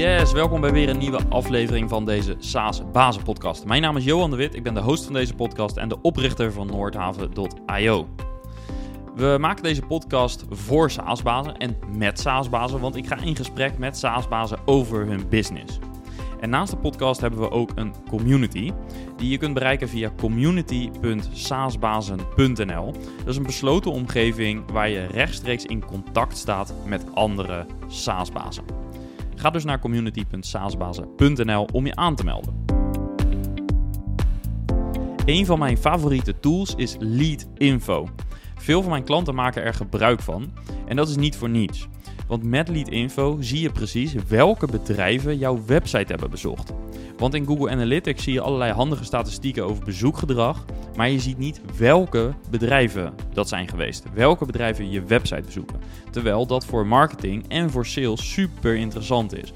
Yes, welkom bij weer een nieuwe aflevering van deze SaaS Bazen podcast. Mijn naam is Johan de Wit, ik ben de host van deze podcast en de oprichter van Noordhaven.io. We maken deze podcast voor SaaS-bazen en met SaaS-bazen, want ik ga in gesprek met SaaS-bazen over hun business. En naast de podcast hebben we ook een community die je kunt bereiken via community.saasbazen.nl. Dat is een besloten omgeving waar je rechtstreeks in contact staat met andere SaaS-bazen. Ga dus naar community.saasbazen.nl om je aan te melden. Een van mijn favoriete tools is Lead Info. Veel van mijn klanten maken er gebruik van en dat is niet voor niets. Want met Lead Info zie je precies welke bedrijven jouw website hebben bezocht. Want in Google Analytics zie je allerlei handige statistieken over bezoekgedrag, maar je ziet niet welke bedrijven dat zijn geweest. Welke bedrijven je website bezoeken. Terwijl dat voor marketing en voor sales super interessant is.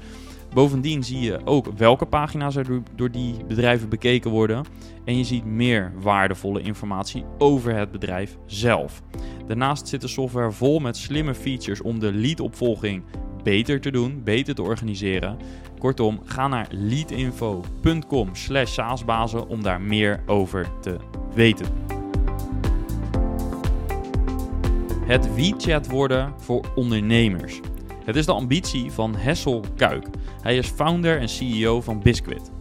Bovendien zie je ook welke pagina's er door die bedrijven bekeken worden. En je ziet meer waardevolle informatie over het bedrijf zelf. Daarnaast zit de software vol met slimme features om de leadopvolging beter te doen, beter te organiseren. Kortom, ga naar leadinfo.com slash saasbazen om daar meer over te weten. Het WeChat worden voor ondernemers. Het is de ambitie van Hessel Kuik. Hij is founder en CEO van Biscuit.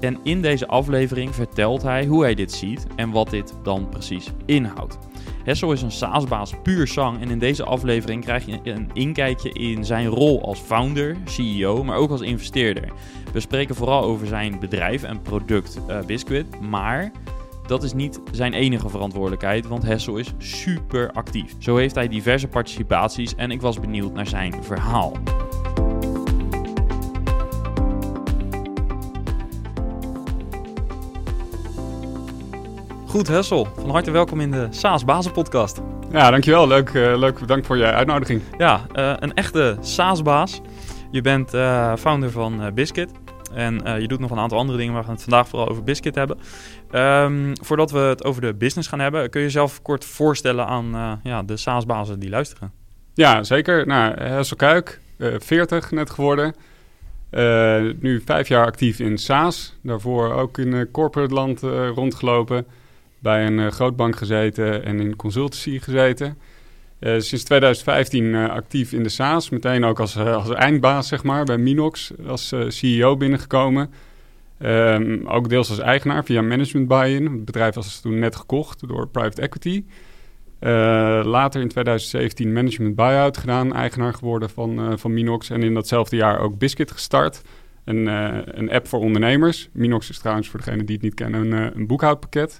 En in deze aflevering vertelt hij hoe hij dit ziet en wat dit dan precies inhoudt. Hessel is een SaaS-baas puur zang en in deze aflevering krijg je een inkijkje in zijn rol als founder, CEO, maar ook als investeerder. We spreken vooral over zijn bedrijf en product uh, Biscuit, maar dat is niet zijn enige verantwoordelijkheid, want Hessel is super actief. Zo heeft hij diverse participaties en ik was benieuwd naar zijn verhaal. Goed, Hessel. Van harte welkom in de SaaS Bazen podcast. Ja, dankjewel. Leuk, uh, leuk. Bedankt voor je uitnodiging. Ja, uh, een echte SaaS baas. Je bent uh, founder van Biscuit. En je doet nog een aantal andere dingen, maar we gaan het vandaag vooral over Biscuit hebben. Um, voordat we het over de business gaan hebben, kun je jezelf kort voorstellen aan ja, de SaaS-bazen die luisteren? Ja, zeker. Nou, Hessel Kuik, 40 net geworden. nu vijf jaar actief in SaaS. Daarvoor ook in corporate land rondgelopen bij een uh, grootbank gezeten en in consultancy gezeten. Uh, sinds 2015 uh, eh, actief in de SaaS, meteen ook als, als eindbaas zeg maar, bij Minox als CEO binnengekomen. Um, ook deels als eigenaar via management buy-in. Het bedrijf was toen net gekocht door private equity. later in 2017 management buy-out gedaan, eigenaar geworden van, van Minox. En in datzelfde jaar ook Biscuit gestart. Een, een app voor ondernemers. Minox is trouwens, voor degenen die het niet kennen, een, een boekhoudpakket.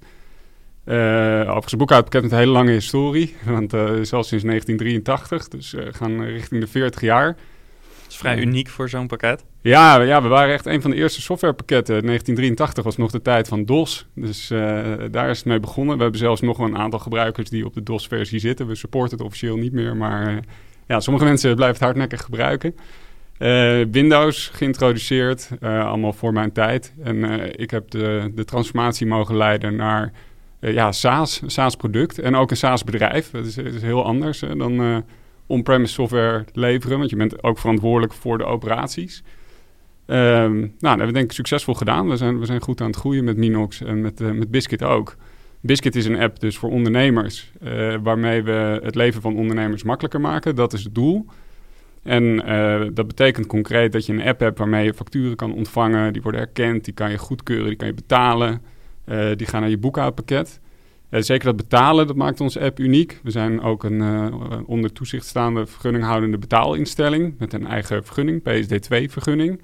Uh, overigens een boekhoudpakket met een hele lange historie. Want zelfs sinds 1983. Dus we uh, gaan richting de 40 jaar. Dat is vrij uniek voor zo'n pakket. Ja, ja, we waren echt een van de eerste softwarepakketten. 1983 was nog de tijd van DOS. Dus daar is het mee begonnen. We hebben zelfs nog een aantal gebruikers die op de DOS-versie zitten. We supporten het officieel niet meer. Maar ja, sommige mensen blijven het hardnekkig gebruiken. Windows geïntroduceerd, allemaal voor mijn tijd. En ik heb de, de transformatie mogen leiden naar ja, SaaS, SaaS-product en ook een SaaS-bedrijf. Dat is, is, heel anders dan uh, on-premise software leveren, want je bent ook verantwoordelijk voor de operaties. Um, nou, dat hebben we denk ik succesvol gedaan. We zijn, we zijn goed aan het groeien met Minox en met, uh, met Biscuit ook. Biscuit is een app dus voor ondernemers, waarmee we het leven van ondernemers makkelijker maken. Dat is het doel. En dat betekent concreet dat je een app hebt waarmee je facturen kan ontvangen. Die worden erkend, die kan je goedkeuren, die kan je betalen. Uh, die gaan naar je boekhoudpakket. Uh, zeker dat betalen, dat maakt onze app uniek. We zijn ook een uh, onder toezicht staande vergunninghoudende betaalinstelling met een eigen vergunning, PSD2-vergunning.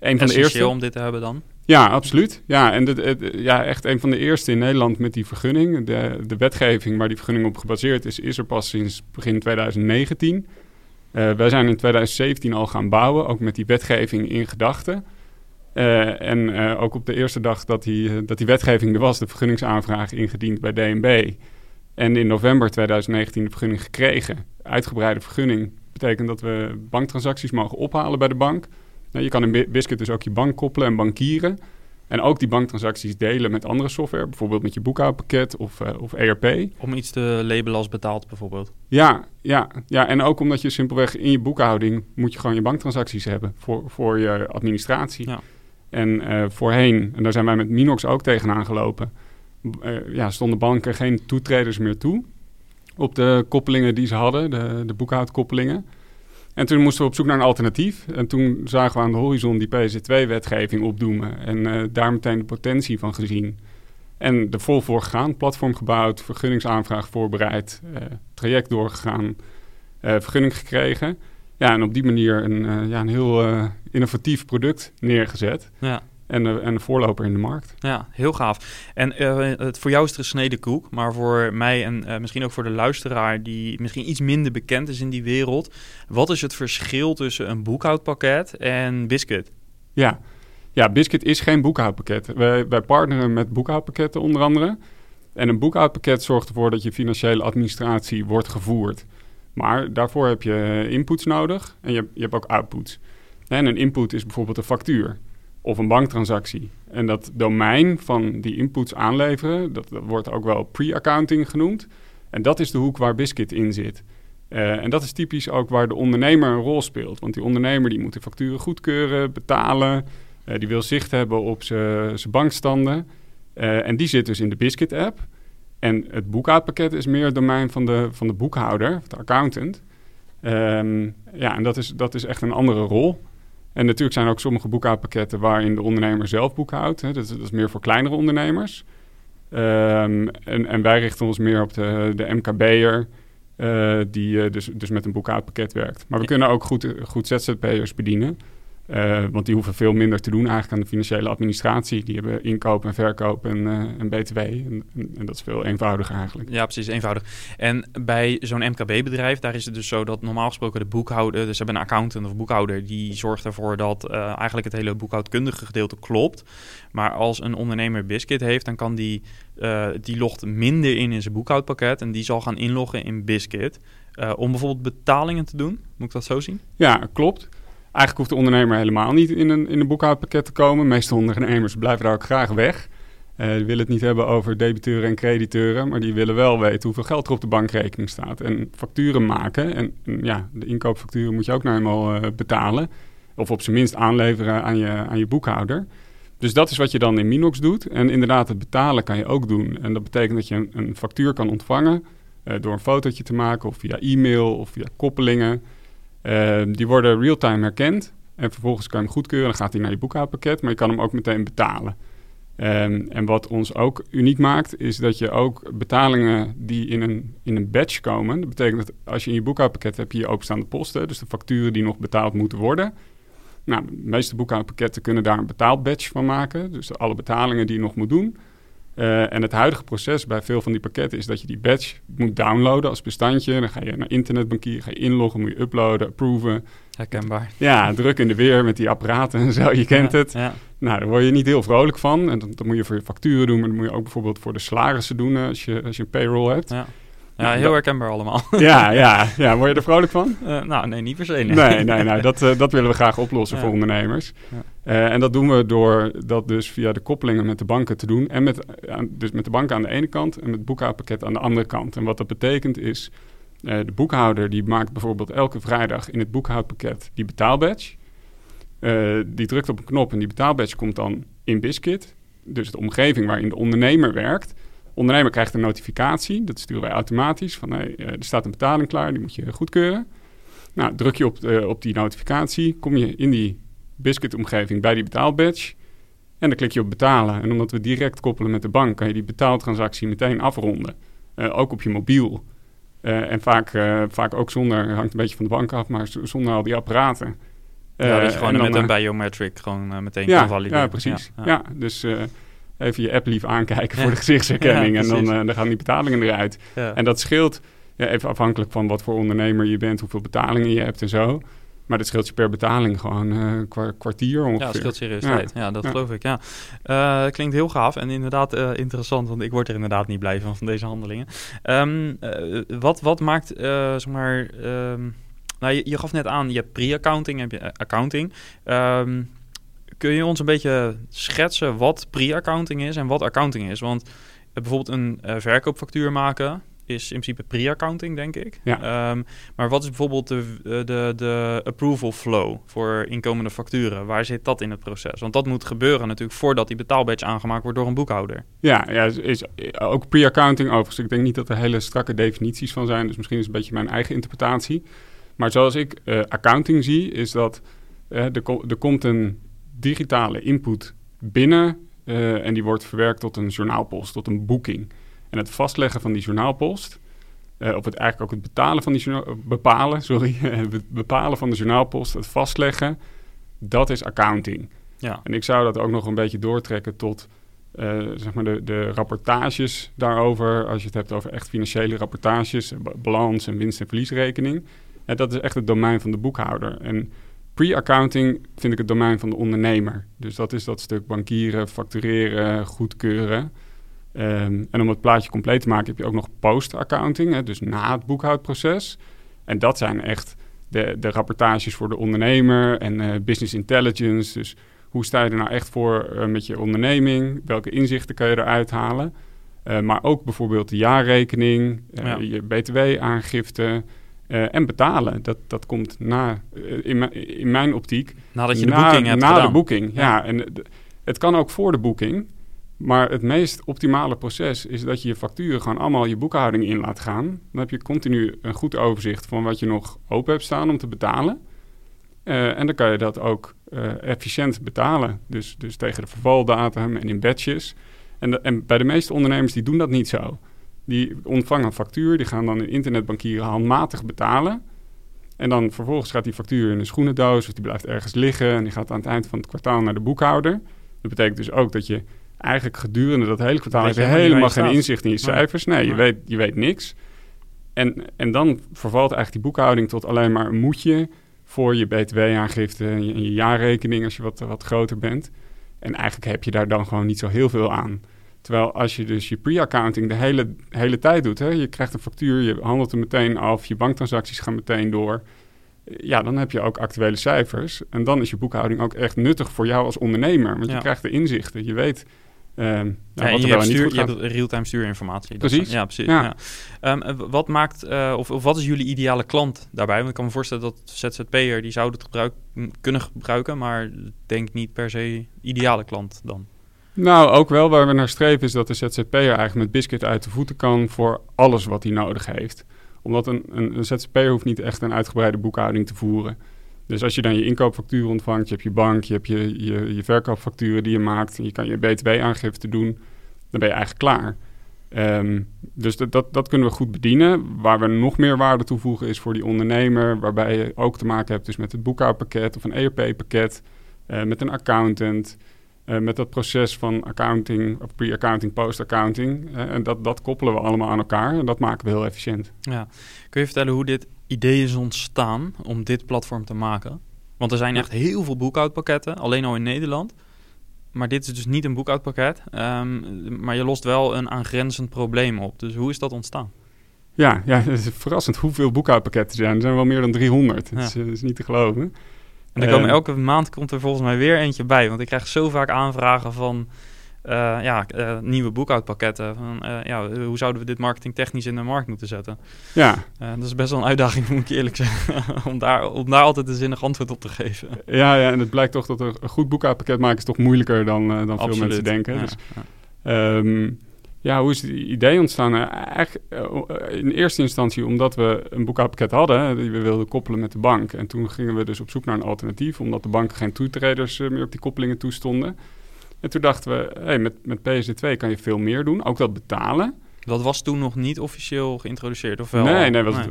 Een van de eerste om dit te hebben dan? Ja, absoluut. Ja, en de, ja, echt een van de eerste in Nederland met die vergunning. De, de wetgeving waar die vergunning op gebaseerd is, is er pas sinds begin 2019. wij zijn in 2017 al gaan bouwen, ook met die wetgeving in gedachten. Uh, en uh, ook op de eerste dag dat die, uh, dat die wetgeving er was, de vergunningsaanvraag ingediend bij DNB. En in november 2019 de vergunning gekregen. Uitgebreide vergunning betekent dat we banktransacties mogen ophalen bij de bank. Nou, je kan in Biscuit dus ook je bank koppelen en bankieren. En ook die banktransacties delen met andere software, bijvoorbeeld met je boekhoudpakket of, uh, of ERP. Om iets te labelen als betaald bijvoorbeeld. Ja, ja, ja, en ook omdat je simpelweg in je boekhouding moet je gewoon je banktransacties hebben voor, voor je administratie. Ja. En uh, voorheen, en daar zijn wij met Minox ook tegenaan gelopen, uh, ja, stonden banken geen toetreders meer toe op de koppelingen die ze hadden, de, de boekhoudkoppelingen. En toen moesten we op zoek naar een alternatief. En toen zagen we aan de horizon die PSD2-wetgeving opdoemen. En uh, daar meteen de potentie van gezien. En er vol voor gegaan. Platform gebouwd, vergunningsaanvraag voorbereid, traject doorgegaan, vergunning gekregen. Ja, en op die manier een, ja, een heel innovatief product neergezet. Ja en de, en de voorloper in de markt. Ja, heel gaaf. En uh, het, voor jou is het gesneden koek, maar voor mij en uh, misschien ook voor de luisteraar die misschien iets minder bekend is in die wereld. Wat is het verschil tussen een boekhoudpakket en Biscuit? Ja, ja Biscuit is geen boekhoudpakket. Wij, wij partneren met boekhoudpakketten onder andere. En een boekhoudpakket zorgt ervoor dat je financiële administratie wordt gevoerd. Maar daarvoor heb je inputs nodig en je, je hebt ook outputs. En een input is bijvoorbeeld een factuur of een banktransactie. En dat domein van die inputs aanleveren, dat, wordt ook wel pre-accounting genoemd. En dat is de hoek waar Biscuit in zit. Uh, en dat is typisch ook waar de ondernemer een rol speelt. Want die ondernemer die moet de facturen goedkeuren, betalen. Uh, die wil zicht hebben op zijn bankstanden. En die zit dus in de Biscuit-app. En het boekhoudpakket is meer het domein van de, van de boekhouder, de accountant. Um, ja, en dat is, dat is echt een andere rol. En natuurlijk zijn er ook sommige boekhoudpakketten waarin de ondernemer zelf boekhoudt. Hè. Dat, is, dat is meer voor kleinere ondernemers. Um, en, en, wij richten ons meer op de, de MKB'er, uh, die uh, dus, dus met een boekhoudpakket werkt. Maar we kunnen ook goed, goed ZZP'ers bedienen. Uh, want die hoeven veel minder te doen eigenlijk aan de financiële administratie. Die hebben inkoop en verkoop en, uh, en btw. En, en, dat is veel eenvoudiger eigenlijk. Ja, precies, eenvoudig. En bij zo'n MKB-bedrijf, daar is het dus zo dat normaal gesproken de boekhouder... dus ze hebben een accountant of boekhouder... die zorgt ervoor dat uh, eigenlijk het hele boekhoudkundige gedeelte klopt. Maar als een ondernemer Biscuit heeft, dan kan die... die logt minder in in zijn boekhoudpakket... en die zal gaan inloggen in Biscuit... om bijvoorbeeld betalingen te doen. Moet ik dat zo zien? Ja, klopt. Eigenlijk hoeft de ondernemer helemaal niet in een, in een boekhoudpakket te komen. Meeste ondernemers blijven daar ook graag weg. Uh, die willen het niet hebben over debiteuren en crediteuren, maar die willen wel weten hoeveel geld er op de bankrekening staat. En facturen maken. En, ja, de inkoopfacturen moet je ook nou eenmaal uh, betalen. Of op zijn minst aanleveren aan je, aan je boekhouder. Dus dat is wat je dan in Minox doet. En inderdaad, het betalen kan je ook doen. En dat betekent dat je een, een factuur kan ontvangen uh, door een fotootje te maken of via e-mail of via koppelingen. Uh, die worden real-time herkend. En vervolgens kan je hem goedkeuren. Dan gaat hij naar je boekhoudpakket. Maar je kan hem ook meteen betalen. Um, en wat ons ook uniek maakt, is dat je ook betalingen die in een, in een batch komen. Dat betekent dat als je in je boekhoudpakket hebt, je openstaande posten. Dus de facturen die nog betaald moeten worden. Nou, de meeste boekhoudpakketten kunnen daar een betaalbatch van maken. Dus alle betalingen die je nog moet doen. Uh, en het huidige proces bij veel van die pakketten is dat je die badge moet downloaden als bestandje. Dan ga je naar internetbankier, ga je inloggen, moet je uploaden, approven. Herkenbaar. Ja, druk in de weer met die apparaten en zo, je kent ja, het. Ja. Nou, daar word je niet heel vrolijk van. En dat, dat, moet je voor je facturen doen, maar dat moet je ook bijvoorbeeld voor de salarissen doen als je, als je een payroll hebt. Ja. Ja, heel herkenbaar allemaal. Ja, ja, ja, word je er vrolijk van? Uh, nou, nee, niet per se. Nee, nee, nee, nee dat, uh, dat willen we graag oplossen ja. voor ondernemers. Ja. Uh, en dat doen we door dat dus via de koppelingen met de banken te doen. En met, dus met de banken aan de ene kant en met het boekhoudpakket aan de andere kant. En wat dat betekent is, de boekhouder die maakt bijvoorbeeld elke vrijdag in het boekhoudpakket die betaalbadge. die drukt op een knop en die betaalbadge komt dan in Biscuit. Dus de omgeving waarin de ondernemer werkt ondernemer krijgt een notificatie, dat sturen wij automatisch, van hey, er staat een betaling klaar, die moet je goedkeuren. Nou, druk je op, de, op die notificatie, kom je in die Biscuit-omgeving bij die betaalbadge en dan klik je op betalen. En omdat we direct koppelen met de bank, kan je die betaaltransactie meteen afronden. Uh, ook op je mobiel. Uh, en vaak, vaak ook zonder, hangt een beetje van de bank af, maar zonder al die apparaten. ja, dat je gewoon met een biometric gewoon meteen ja, kan valideren. Ja, precies. Ja, ja. dus even je app lief aankijken voor de gezichtsherkenning. en dan, uh, dan gaan die betalingen eruit. En dat scheelt, ja, even afhankelijk van wat voor ondernemer je bent, hoeveel betalingen je hebt en zo. Maar dat scheelt je per betaling gewoon een uh, kwartier ongeveer. Ja, dat scheelt serieus ja. Ja, dat geloof ik, ja. Uh, klinkt heel gaaf en inderdaad uh, interessant, want ik word er inderdaad niet blij van, van deze handelingen. Um, wat, wat maakt, zeg maar... Um, nou, je, je, gaf net aan, je hebt pre-accounting, heb je accounting. Um, kun je ons een beetje schetsen wat pre-accounting is en wat accounting is? Want bijvoorbeeld een verkoopfactuur maken is in principe pre-accounting, denk ik. Ja. Ehm, maar wat is bijvoorbeeld de, de, de approval flow voor inkomende facturen? Waar zit dat in het proces? Want dat moet gebeuren natuurlijk voordat die betaalbadge aangemaakt wordt door een boekhouder. Ja, ja is, ook pre-accounting overigens. Ik denk niet dat er hele strakke definities van zijn. Dus misschien is het een beetje mijn eigen interpretatie. Maar zoals ik uh, accounting zie, is dat uh, er, er komt een digitale input binnen... Uh, en die wordt verwerkt tot een journaalpost, tot een boeking. En het vastleggen van die journaalpost, uh, of het eigenlijk ook het betalen van die journaal, bepalen, sorry, bepalen van de journaalpost, het vastleggen, dat is accounting. Ja. En ik zou dat ook nog een beetje doortrekken tot uh, zeg maar de, de rapportages daarover. Als je het hebt over echt financiële rapportages, balans en winst- en verliesrekening. En dat is echt het domein van de boekhouder. En pre-accounting vind ik het domein van de ondernemer. Dus dat is dat stuk bankieren, factureren, goedkeuren. Um, en om het plaatje compleet te maken heb je ook nog post-accounting, dus na het boekhoudproces. En dat zijn echt de, de rapportages voor de ondernemer en uh, business intelligence. Dus hoe sta je er nou echt voor uh, met je onderneming? Welke inzichten kan je eruit halen? Uh, maar ook bijvoorbeeld de jaarrekening, ja. je btw-aangifte en betalen. Dat, dat komt na, in, in, mijn optiek... Nadat je de na, boeking hebt Na gedaan. de boeking, ja. ja en het kan ook voor de boeking... Maar het meest optimale proces is dat je je facturen gewoon allemaal je boekhouding in laat gaan. Dan heb je continu een goed overzicht van wat je nog open hebt staan om te betalen. Uh, en dan kan je dat ook uh, efficiënt betalen. Dus, dus tegen de vervaldatum en in batches. En, de, en bij de meeste ondernemers die doen dat niet zo. Die ontvangen een factuur, die gaan dan in internetbankieren handmatig betalen. En dan vervolgens gaat die factuur in een schoenendoos of die blijft ergens liggen. En die gaat aan het eind van het kwartaal naar de boekhouder. Dat betekent dus ook dat je eigenlijk gedurende dat hele kwartaal heb je helemaal geen inzicht in je cijfers. Nee, je, weet, je weet niks. En, en dan vervalt eigenlijk die boekhouding tot alleen maar een moedje voor je btw-aangifte en je, je, jaarrekening als je wat, wat groter bent. En eigenlijk heb je daar dan gewoon niet zo heel veel aan. Terwijl als je dus je pre-accounting de hele, hele tijd doet, hè, je krijgt een factuur, je handelt er meteen af, je banktransacties gaan meteen door. Ja, dan heb je ook actuele cijfers. En dan is je boekhouding ook echt nuttig voor jou als ondernemer. Want Ja. je krijgt de inzichten. Je weet ehm, nou, Ja, wat je, er hebt stuur, je hebt real-time stuurinformatie. Precies. ja, precies. Ja. Ja. Ehm, eh, wat maakt, eh, of, of wat is jullie ideale klant daarbij? Want ik kan me voorstellen dat ZZP'er, die zou het gebruik, kunnen gebruiken, maar denk niet per se ideale klant dan. Nou, ook wel waar we naar streven is dat de ZZP'er eigenlijk met Biscuit uit de voeten kan voor alles wat hij nodig heeft. Omdat een, een, ZZP'er hoeft niet echt een uitgebreide boekhouding te voeren. Dus als je dan je inkoopfactuur ontvangt, je hebt je bank, je hebt je, je, je verkoopfacturen die je maakt, en je kan je btw-aangifte doen, dan ben je eigenlijk klaar. Ehm, dus dat, dat, dat kunnen we goed bedienen. Waar we nog meer waarde toevoegen is voor die ondernemer, waarbij je ook te maken hebt dus met het boekhoudpakket of een ERP-pakket, eh, met een accountant, eh, met dat proces van accounting, pre-accounting, post-accounting. Eh, en dat, dat koppelen we allemaal aan elkaar en dat maken we heel efficiënt. Ja. Kun je vertellen hoe dit idee is ontstaan om dit platform te maken? Want er zijn echt heel veel boekhoudpakketten, alleen al in Nederland. Maar dit is dus niet een boekhoudpakket, ehm, maar je lost wel een aangrenzend probleem op. Dus hoe is dat ontstaan? Ja, ja, het is verrassend hoeveel boekhoudpakketten er zijn. Er zijn wel meer dan 300. Ja. Dat, is, eh, dat is niet te geloven. En er komen Ehm, elke maand komt er volgens mij weer eentje bij. Want ik krijg zo vaak aanvragen van eh, ja, eh, nieuwe boekhoudpakketten. Van, eh, ja, hoe zouden we dit marketingtechnisch in de markt moeten zetten? Ja, dat is best wel een uitdaging, moet ik eerlijk zeggen. om, daar, om daar altijd een zinnig antwoord op te geven. ja, ja, en het blijkt toch dat een goed boekhoudpakket maken is toch moeilijker dan, dan veel mensen denken. Ja, Dus, ja. ehm, ja, hoe is het idee ontstaan? Eigenlijk eh, in eerste instantie omdat we een boekhoudpakket hadden, die we wilden koppelen met de bank. En toen gingen we dus op zoek naar een alternatief, omdat de banken geen toetreders eh, meer op die koppelingen toestonden. En toen dachten we, hey, met, met PSD2 kan je veel meer doen, ook dat betalen. Dat was toen nog niet officieel geïntroduceerd, of wel? Nee, nee, was eh,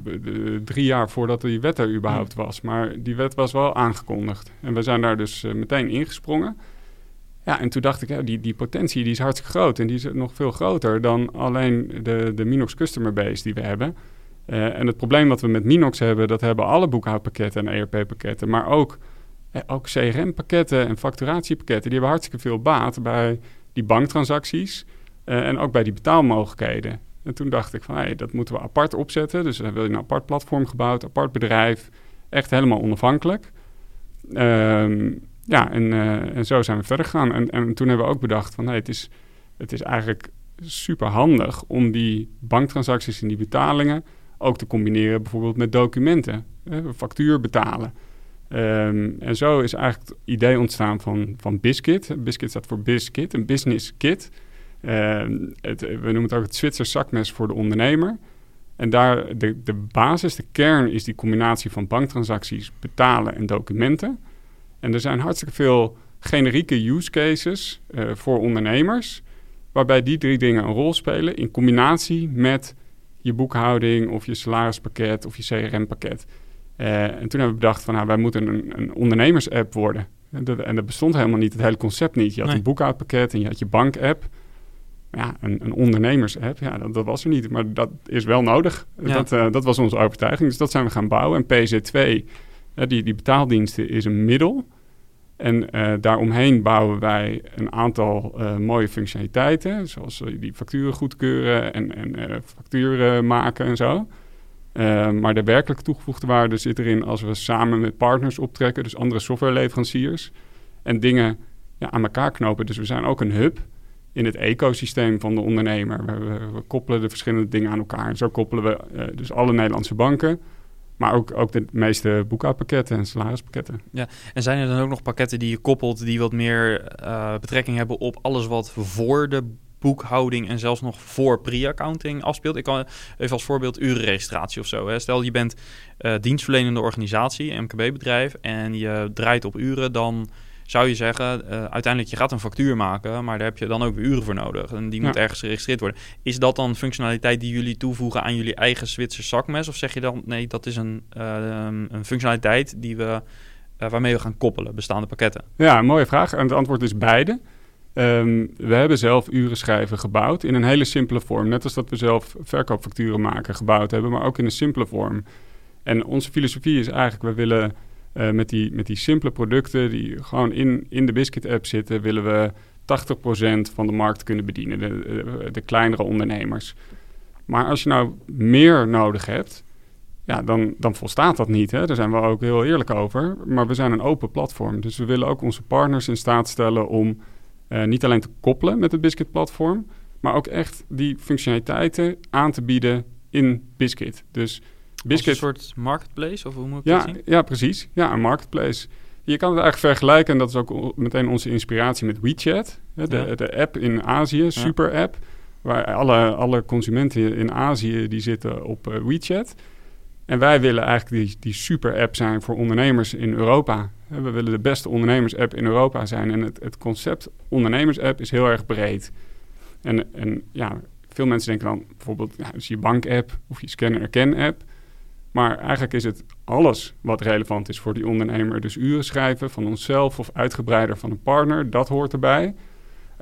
drie jaar voordat die wet er überhaupt was. Maar die wet was wel aangekondigd. En we zijn daar dus meteen ingesprongen. Ja, en toen dacht ik, ja, die, die potentie die is hartstikke groot. En die is nog veel groter dan alleen de, de Minox customer base die we hebben. Eh, en het probleem wat we met Minox hebben, dat hebben alle boekhoudpakketten en ERP-pakketten. Maar ook, eh, ook CRM-pakketten en facturatiepakketten. Die hebben hartstikke veel baat bij die banktransacties. eh, en ook bij die betaalmogelijkheden. En toen dacht ik van, hé, dat moeten we apart opzetten. Dus dan wil je een apart platform gebouwd, apart bedrijf. Echt helemaal onafhankelijk. Ehm, ja, en, eh, en zo zijn we verder gegaan. En, en toen hebben we ook bedacht van het is, het is eigenlijk super handig om die banktransacties en die betalingen ook te combineren bijvoorbeeld met documenten, factuur betalen. Ehm, en zo is eigenlijk het idee ontstaan van, van Biscuit. Biscuit staat voor Biscuit, een business kit. Ehm, het, we noemen het ook het Zwitser zakmes voor de ondernemer. En daar de, de basis, de kern is die combinatie van banktransacties, betalen en documenten. En er zijn hartstikke veel generieke use cases uh, voor ondernemers, waarbij die drie dingen een rol spelen in combinatie met je boekhouding of je salarispakket of je CRM-pakket. Uh, en toen hebben we bedacht van nou, wij moeten een, een ondernemers-app worden. En dat, en dat, bestond helemaal niet, het hele concept niet. Je had een boekhoudpakket en je had je bank-app. Ja, een, een ondernemers-app, ja, dat, dat, was er niet. Maar dat is wel nodig. Dat, uh, dat was onze overtuiging. Dus dat zijn we gaan bouwen. En PZ2, uh, die, die betaaldiensten, is een middel. En uh, daaromheen bouwen wij een aantal mooie functionaliteiten. Zoals die facturen goedkeuren en, en facturen maken en zo. Maar de werkelijk toegevoegde waarde zit erin als we samen met partners optrekken, dus andere softwareleveranciers, en dingen ja, aan elkaar knopen. Dus we zijn ook een hub in het ecosysteem van de ondernemer. We, we, koppelen de verschillende dingen aan elkaar. En zo koppelen we dus alle Nederlandse banken, maar ook, ook de meeste boekhoudpakketten en salarispakketten. Ja, en zijn er dan ook nog pakketten die je koppelt die wat meer uh, betrekking hebben op alles wat voor de boekhouding en zelfs nog voor pre-accounting afspeelt. Ik kan even als voorbeeld urenregistratie of zo. Hè. Stel je bent uh, dienstverlenende organisatie, MKB-bedrijf, en je draait op uren, dan zou je zeggen, uh, uiteindelijk je gaat een factuur maken, maar daar heb je dan ook weer uren voor nodig. En die moet ergens geregistreerd worden. Is dat dan functionaliteit die jullie toevoegen aan jullie eigen Zwitser zakmes? Of zeg je dan, nee, dat is een, uh, een functionaliteit die we, waarmee we gaan koppelen, bestaande pakketten? Ja, mooie vraag. En het antwoord is beide. Um, we hebben zelf uren schrijven gebouwd in een hele simpele vorm. Net als dat we zelf verkoopfacturen maken gebouwd hebben, maar ook in een simpele vorm. En onze filosofie is eigenlijk, we willen uh, met, die, met die simpele producten die gewoon in, in de Biscuit-app zitten, willen we 80% van de markt kunnen bedienen, de, de, kleinere ondernemers. Maar als je nou meer nodig hebt, ja, dan, dan volstaat dat niet. Hè? Daar zijn we ook heel eerlijk over. Maar we zijn een open platform. Dus we willen ook onze partners in staat stellen om uh, niet alleen te koppelen met het Biscuit-platform, maar ook echt die functionaliteiten aan te bieden in Biscuit. Dus Biscuit... een soort marketplace, of hoe moet ik ja, dat zien? Ja, precies. Ja, een marketplace. Je kan het eigenlijk vergelijken, en dat is ook meteen onze inspiratie met WeChat. Hè, de, ja. de app in Azië, super app. Waar alle, alle consumenten in Azië die zitten op uh, WeChat. En wij willen eigenlijk die, die super app zijn voor ondernemers in Europa. We willen de beste ondernemers-app in Europa zijn. En het, het concept ondernemers-app is heel erg breed. En, en ja, veel mensen denken dan bijvoorbeeld, ja, dus je bank-app of je scan-erken-app. Maar eigenlijk is het alles wat relevant is voor die ondernemer. Dus uren schrijven van onszelf of uitgebreider van een partner, dat hoort erbij.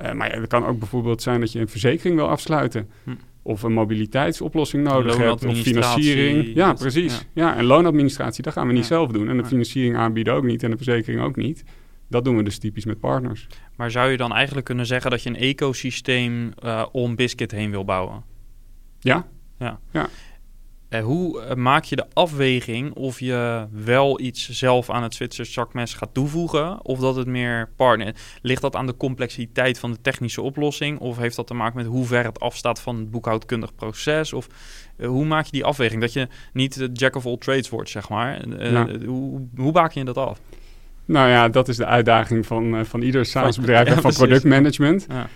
Uh, maar ja, het kan ook bijvoorbeeld zijn dat je een verzekering wil afsluiten. Hm of een mobiliteitsoplossing nodig hebt, of financiering. Ja, precies. Ja. ja. en loonadministratie, dat gaan we niet ja. zelf doen. En de financiering aanbieden ook niet en de verzekering ook niet. Dat doen we dus typisch met partners. Maar zou je dan eigenlijk kunnen zeggen dat je een ecosysteem uh, om Biscuit heen wil bouwen? Ja. Ja. ja. Uh, hoe uh, maak je de afweging of je wel iets zelf aan het Zwitsers zakmes gaat toevoegen of dat het meer partner Ligt dat aan de complexiteit van de technische oplossing of heeft dat te maken met hoe ver het afstaat van het boekhoudkundig proces? Of uh, hoe maak je die afweging? Dat je niet de jack of all trades wordt, zeg maar. Hoe, hoe maak je dat af? Nou ja, dat is de uitdaging van, van ieder SaaS-bedrijf en van productmanagement. Ja.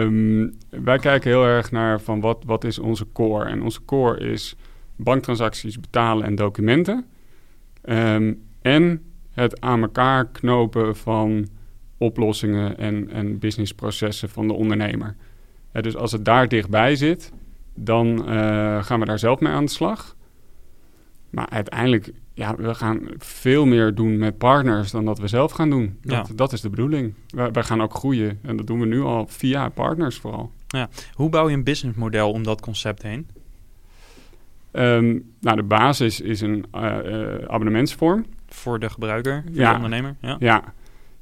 Um, wij kijken heel erg naar van wat, wat is onze core. En onze core is banktransacties, betalen en documenten. Um, en het aan elkaar knopen van oplossingen en, en businessprocessen van de ondernemer. Uh, dus als het daar dichtbij zit, dan uh, gaan we daar zelf mee aan de slag. Maar uiteindelijk, ja, we gaan veel meer doen met partners dan dat we zelf gaan doen. Dat, ja. dat is de bedoeling. Wij, wij gaan ook groeien en dat doen we nu al via partners vooral. Ja. Hoe bouw je een businessmodel om dat concept heen? Um, nou, de basis is een uh, uh, abonnementsvorm. Voor de gebruiker, voor ja. de ondernemer? Ja, ja.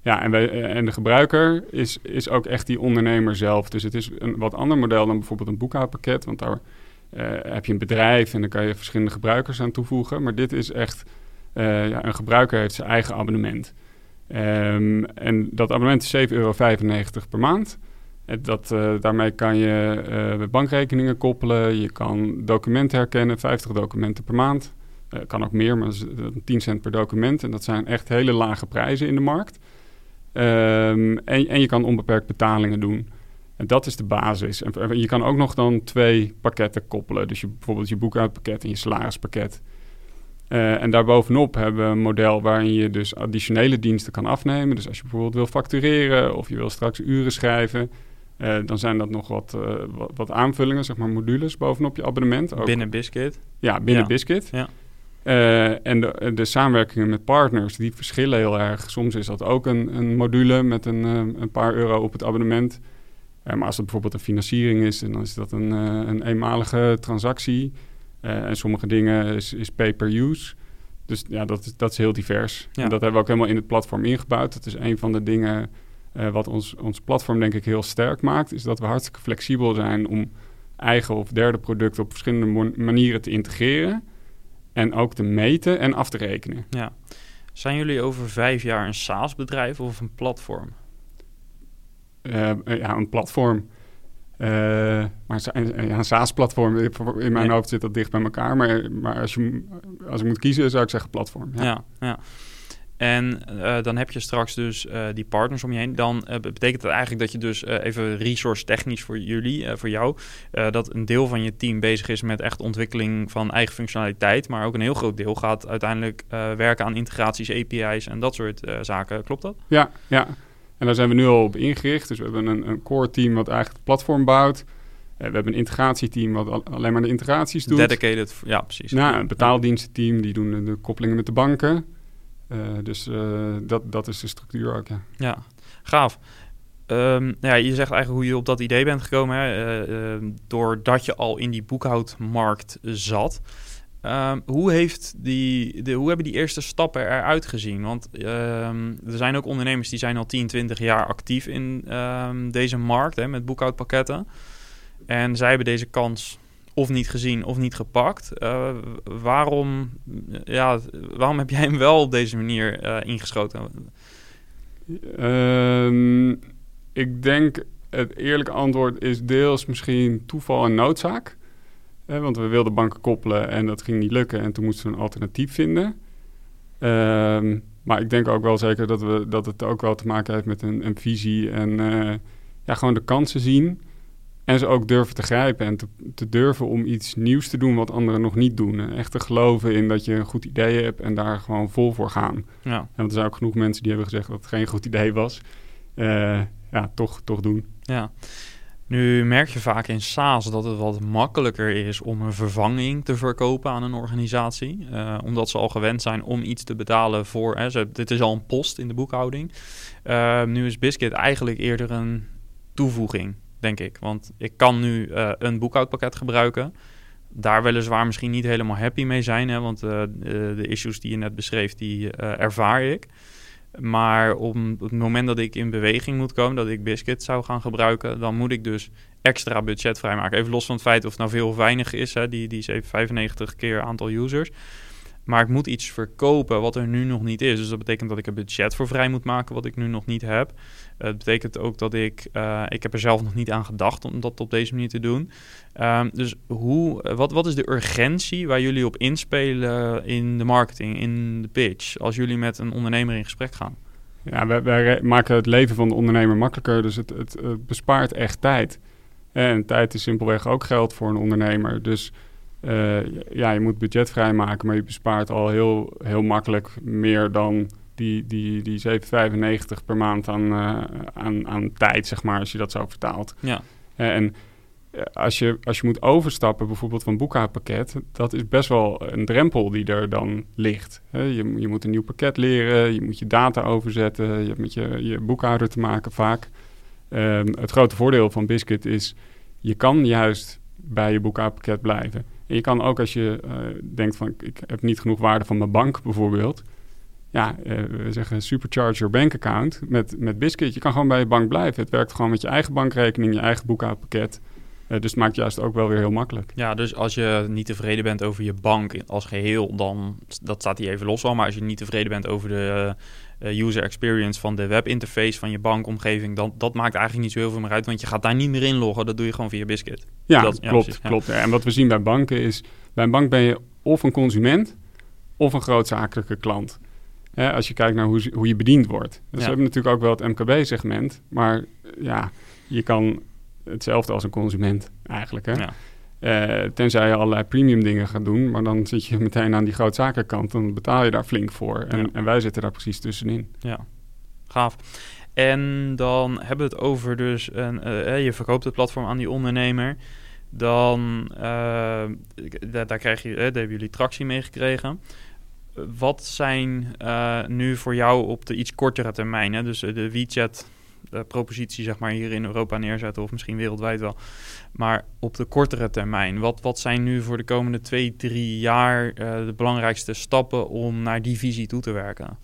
ja en, wij, en de gebruiker is, is ook echt die ondernemer zelf. Dus het is een wat ander model dan bijvoorbeeld een boekhoudpakket. Want daar heb je een bedrijf en dan kan je verschillende gebruikers aan toevoegen. Maar dit is echt, ja, een gebruiker heeft zijn eigen abonnement. Ehm, en dat abonnement is 7,95 euro per maand. Dat, uh, daarmee kan je uh, bankrekeningen koppelen. Je kan documenten herkennen, 50 documenten per maand. Uh, kan ook meer, maar dat is 10 cent per document. En dat zijn echt hele lage prijzen in de markt. Um, en, en je kan onbeperkt betalingen doen. En dat is de basis. En je kan ook nog dan twee pakketten koppelen. Dus je, bijvoorbeeld je boekhoudpakket en je salarispakket. Uh, en daarbovenop hebben we een model waarin je dus additionele diensten kan afnemen. Dus als je bijvoorbeeld wil factureren of je wil straks uren schrijven, uh, dan zijn dat nog wat, uh, wat, wat, aanvullingen, zeg maar modules bovenop je abonnement. Ook, binnen Biscuit? Ja, binnen ja. Biscuit. Ja. en de, de, samenwerkingen met partners, die verschillen heel erg. Soms is dat ook een, een module met een, een paar euro op het abonnement. maar als het bijvoorbeeld een financiering is, dan is dat een, een eenmalige transactie. En sommige dingen is, is pay-per-use. Dus ja, dat is, dat is heel divers. Ja. En dat hebben we ook helemaal in het platform ingebouwd. Dat is een van de dingen uh, wat ons, ons platform denk ik heel sterk maakt. Is dat we hartstikke flexibel zijn om eigen of derde producten op verschillende manieren te integreren. En ook te meten en af te rekenen. Ja. Zijn jullie over vijf jaar een SaaS-bedrijf of een platform? Uh, ja, een platform. Uh, maar een SaaS-platform, in mijn hoofd zit dat dicht bij elkaar. Maar, maar als, je, als ik moet kiezen, zou ik zeggen platform. Ja, ja. ja. En uh, dan heb je straks dus uh, die partners om je heen. Dan betekent dat eigenlijk dat je dus even resource technisch voor jullie, voor jou, dat een deel van je team bezig is met echt ontwikkeling van eigen functionaliteit. Maar ook een heel groot deel gaat uiteindelijk werken aan integraties, API's en dat soort zaken. Klopt dat? Ja, ja. En daar zijn we nu al op ingericht. Dus we hebben een, een core team wat eigenlijk het platform bouwt. We hebben een integratieteam wat alleen maar de integraties doet. Dedicated, ja precies. Nou, een betaaldienstenteam die doen de, koppelingen met de banken. Uh, dus uh, dat, dat is de structuur ook, ja. Gaaf. Um, ja, je zegt eigenlijk hoe je op dat idee bent gekomen. Hè? doordat je al in die boekhoudmarkt zat. Um, hoe, heeft die, de, hoe hebben die eerste stappen eruit gezien? Want er zijn ook ondernemers die zijn al 10, 20 jaar actief in deze markt hè, met boekhoudpakketten. En zij hebben deze kans of niet gezien of niet gepakt. Uh, waarom, ja, waarom heb jij hem wel op deze manier uh, ingeschoten? ik denk het eerlijke antwoord is deels misschien toeval en noodzaak want we wilden banken koppelen en dat ging niet lukken. En toen moesten we een alternatief vinden. Um, maar ik denk ook wel zeker dat, we, dat het ook wel te maken heeft met een, een visie. En uh, ja, gewoon de kansen zien. En ze ook durven te grijpen en te, te, durven om iets nieuws te doen wat anderen nog niet doen. En echt te geloven in dat je een goed idee hebt en daar gewoon vol voor gaan. Ja. En want er zijn ook genoeg mensen die hebben gezegd dat het geen goed idee was. Uh, ja, toch, toch doen. Ja. Nu merk je vaak in SaaS dat het wat makkelijker is om een vervanging te verkopen aan een organisatie. Uh, omdat ze al gewend zijn om iets te betalen voor. Hè, ze, dit is al een post in de boekhouding. Uh, nu is Biscuit eigenlijk eerder een toevoeging, denk ik. Want ik kan nu uh, een boekhoudpakket gebruiken. Daar weliswaar misschien niet helemaal happy mee zijn. Hè, want de issues die je net beschreef, die ervaar ik. Maar op het moment dat ik in beweging moet komen, dat ik Biscuit zou gaan gebruiken, dan moet ik dus extra budget vrijmaken. Even los van het feit of het nou veel of weinig is, hè, die, die 95 keer aantal users. Maar ik moet iets verkopen wat er nu nog niet is. Dus dat betekent dat ik een budget voor vrij moet maken, wat ik nu nog niet heb. Het betekent ook dat ik, uh, ik heb er zelf nog niet aan gedacht om dat op deze manier te doen. Um, dus hoe, wat, wat is de urgentie waar jullie op inspelen in de marketing, in de pitch, als jullie met een ondernemer in gesprek gaan? Ja, wij, maken het leven van de ondernemer makkelijker, dus het, het bespaart echt tijd. En tijd is simpelweg ook geld voor een ondernemer. Dus uh, ja, je moet budget vrijmaken, maar je bespaart al heel, heel makkelijk meer dan die, die, die 7,95 per maand aan, uh, aan, aan tijd, zeg maar, als je dat zo vertaalt. Ja. Uh, en als je, als je moet overstappen, bijvoorbeeld van boekhoudpakket, dat is best wel een drempel die er dan ligt. je, je moet een nieuw pakket leren, je moet je data overzetten, je hebt met je, je boekhouder te maken vaak. Um, het grote voordeel van Biscuit is, je kan juist bij je boekhoudpakket blijven. En je kan ook als je uh, denkt van ik heb niet genoeg waarde van mijn bank bijvoorbeeld. Ja, uh, we zeggen supercharge your bank account met, met Biscuit. Je kan gewoon bij je bank blijven. Het werkt gewoon met je eigen bankrekening, je eigen boekhoudpakket. dus het maakt juist ook wel weer heel makkelijk. Ja, dus als je niet tevreden bent over je bank als geheel, dan dat staat hier even los al. Maar als je niet tevreden bent over de user experience van de webinterface van je bankomgeving, dan dat maakt eigenlijk niet zo heel veel meer uit, want je gaat daar niet meer inloggen. Dat doe je gewoon via Biscuit. Ja, dat, klopt. Precies, klopt. En wat we zien bij banken is, bij een bank ben je of een consument of een grootzakelijke klant. als je kijkt naar hoe, hoe je bediend wordt. Dus we hebben natuurlijk ook wel het MKB-segment, maar ja, je kan hetzelfde als een consument eigenlijk. Hè? Uh, tenzij je allerlei premium dingen gaat doen, maar dan zit je meteen aan die grootzakelijke dan betaal je daar flink voor. En, en, wij zitten daar precies tussenin. Ja, gaaf. En dan hebben we het over dus, een, uh, je verkoopt het platform aan die ondernemer. Dan, uh, daar, daar, krijg je, daar hebben jullie tractie mee gekregen. Wat zijn nu voor jou op de iets kortere termijn, hè? dus de WeChat propositie zeg maar, hier in Europa neerzetten of misschien wereldwijd wel. Maar op de kortere termijn, wat, wat zijn nu voor de komende twee, drie jaar de belangrijkste stappen om naar die visie toe te werken?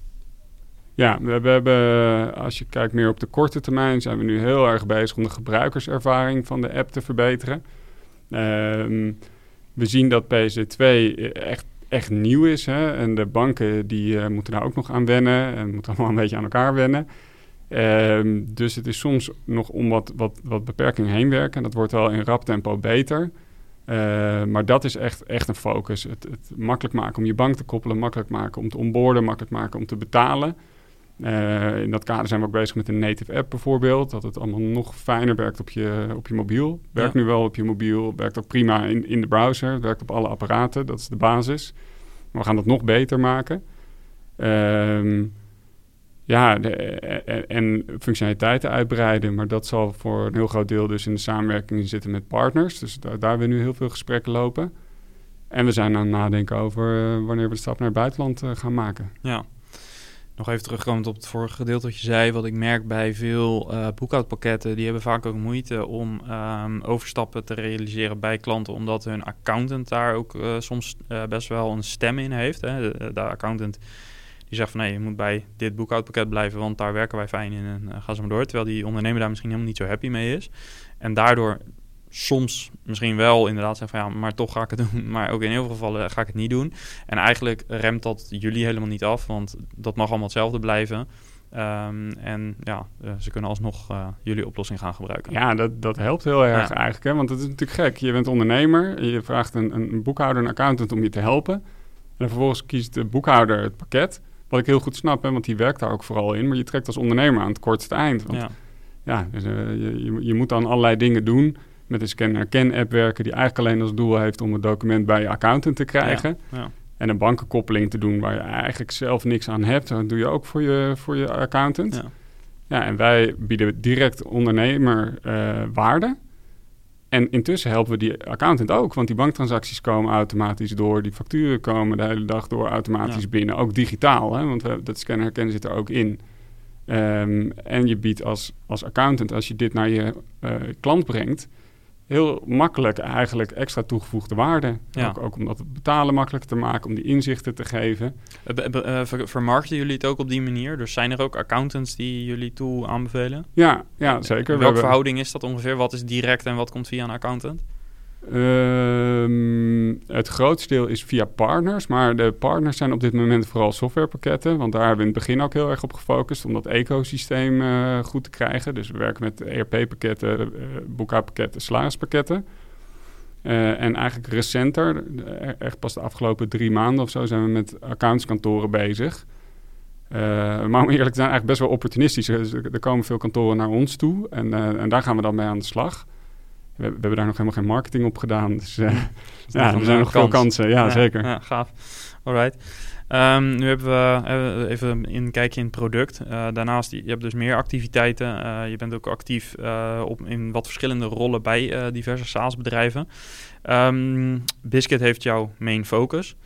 Ja, we, hebben, als je kijkt meer op de korte termijn, zijn we nu heel erg bezig om de gebruikerservaring van de app te verbeteren. Um, we zien dat PC2 echt, echt nieuw is. Hè? En de banken die uh, moeten daar ook nog aan wennen en moeten allemaal een beetje aan elkaar wennen. Um, dus het is soms nog om wat, wat, wat beperkingen heen werken. En dat wordt wel in rap tempo beter. Uh, maar dat is echt, echt een focus. Het, het, makkelijk maken om je bank te koppelen, makkelijk maken om te onboarden, makkelijk maken om te betalen. Uh, in dat kader zijn we ook bezig met een native app bijvoorbeeld. Dat het allemaal nog fijner werkt op je, op je mobiel. Werkt nu wel op je mobiel, werkt ook prima in, in de browser. Werkt op alle apparaten, dat is de basis. Maar we gaan dat nog beter maken. Uh, ja, de, en, en, functionaliteiten uitbreiden. Maar dat zal voor een heel groot deel dus in de samenwerking zitten met partners. Dus daar, hebben we nu heel veel gesprekken lopen. En we zijn aan het nadenken over uh, wanneer we de stap naar het buitenland gaan maken. Ja, nog even terugkomend op het vorige gedeelte wat je zei. Wat ik merk bij veel boekhoudpakketten, die hebben vaak ook moeite om um, overstappen te realiseren bij klanten. Omdat hun accountant daar ook soms best wel een stem in heeft. Hè. De, accountant die zegt van nee, je moet bij dit boekhoudpakket blijven, want daar werken wij fijn in en gaan ze maar door. Terwijl die ondernemer daar misschien helemaal niet zo happy mee is. En daardoor soms misschien wel inderdaad zeggen van ja, maar toch ga ik het doen. Maar ook in heel veel gevallen ga ik het niet doen. En eigenlijk remt dat jullie helemaal niet af, want dat mag allemaal hetzelfde blijven. Um, en ja, uh, ze kunnen alsnog uh, jullie oplossing gaan gebruiken. Ja, dat, dat helpt heel erg ja. eigenlijk. Hè? Want het is natuurlijk gek. Je bent ondernemer, je vraagt een, een boekhouder, een accountant om je te helpen. En vervolgens kiest de boekhouder het pakket. Wat ik heel goed snap, hè, want die werkt daar ook vooral in. Maar je trekt als ondernemer aan het kortste eind. Want ja, ja dus, uh, je, je, je moet dan allerlei dingen doen met een scan-herken-app werken... die eigenlijk alleen als doel heeft om het document bij je accountant te krijgen. Ja, ja. En een bankenkoppeling te doen waar je eigenlijk zelf niks aan hebt. Dat doe je ook voor je, voor je accountant. Ja. ja en wij bieden direct ondernemer uh, waarde. En intussen helpen we die accountant ook, want die banktransacties komen automatisch door, die facturen komen de hele dag door automatisch ja. binnen, ook digitaal, hè, want we, dat scannen herkennen zit er ook in. Um, en je biedt als, als accountant, als je dit naar je uh, klant brengt, heel makkelijk eigenlijk extra toegevoegde waarde. Ja. Ook, ook, om dat betalen makkelijker te maken, om die inzichten te geven. Uh, vermarkten jullie het ook op die manier? Dus zijn er ook accountants die jullie toe aanbevelen? Ja, ja zeker. Welke verhouding is dat ongeveer? Wat is direct en wat komt via een accountant? Um, het grootste deel is via partners, maar de partners zijn op dit moment vooral softwarepakketten, want daar hebben we in het begin ook heel erg op gefocust om dat ecosysteem uh, goed te krijgen. Dus we werken met ERP-pakketten, uh, boekhoudpakketten, salarispakketten. Uh, en eigenlijk recenter, echt pas de afgelopen drie maanden of zo, zijn we met accountskantoren bezig. maar om eerlijk te zijn, eigenlijk best wel opportunistisch. Dus er komen veel kantoren naar ons toe en, en daar gaan we dan mee aan de slag we, we, hebben daar nog helemaal geen marketing op gedaan. Dus uh, ja, er zijn nog veel kansen. Ja, ja, zeker. Ja, gaaf. Alright. Um, nu hebben we uh, even een kijkje in het product. Uh, daarnaast, je hebt dus meer activiteiten. je bent ook actief op, in wat verschillende rollen bij diverse SaaS-bedrijven. Um, Biscuit heeft jouw main focus.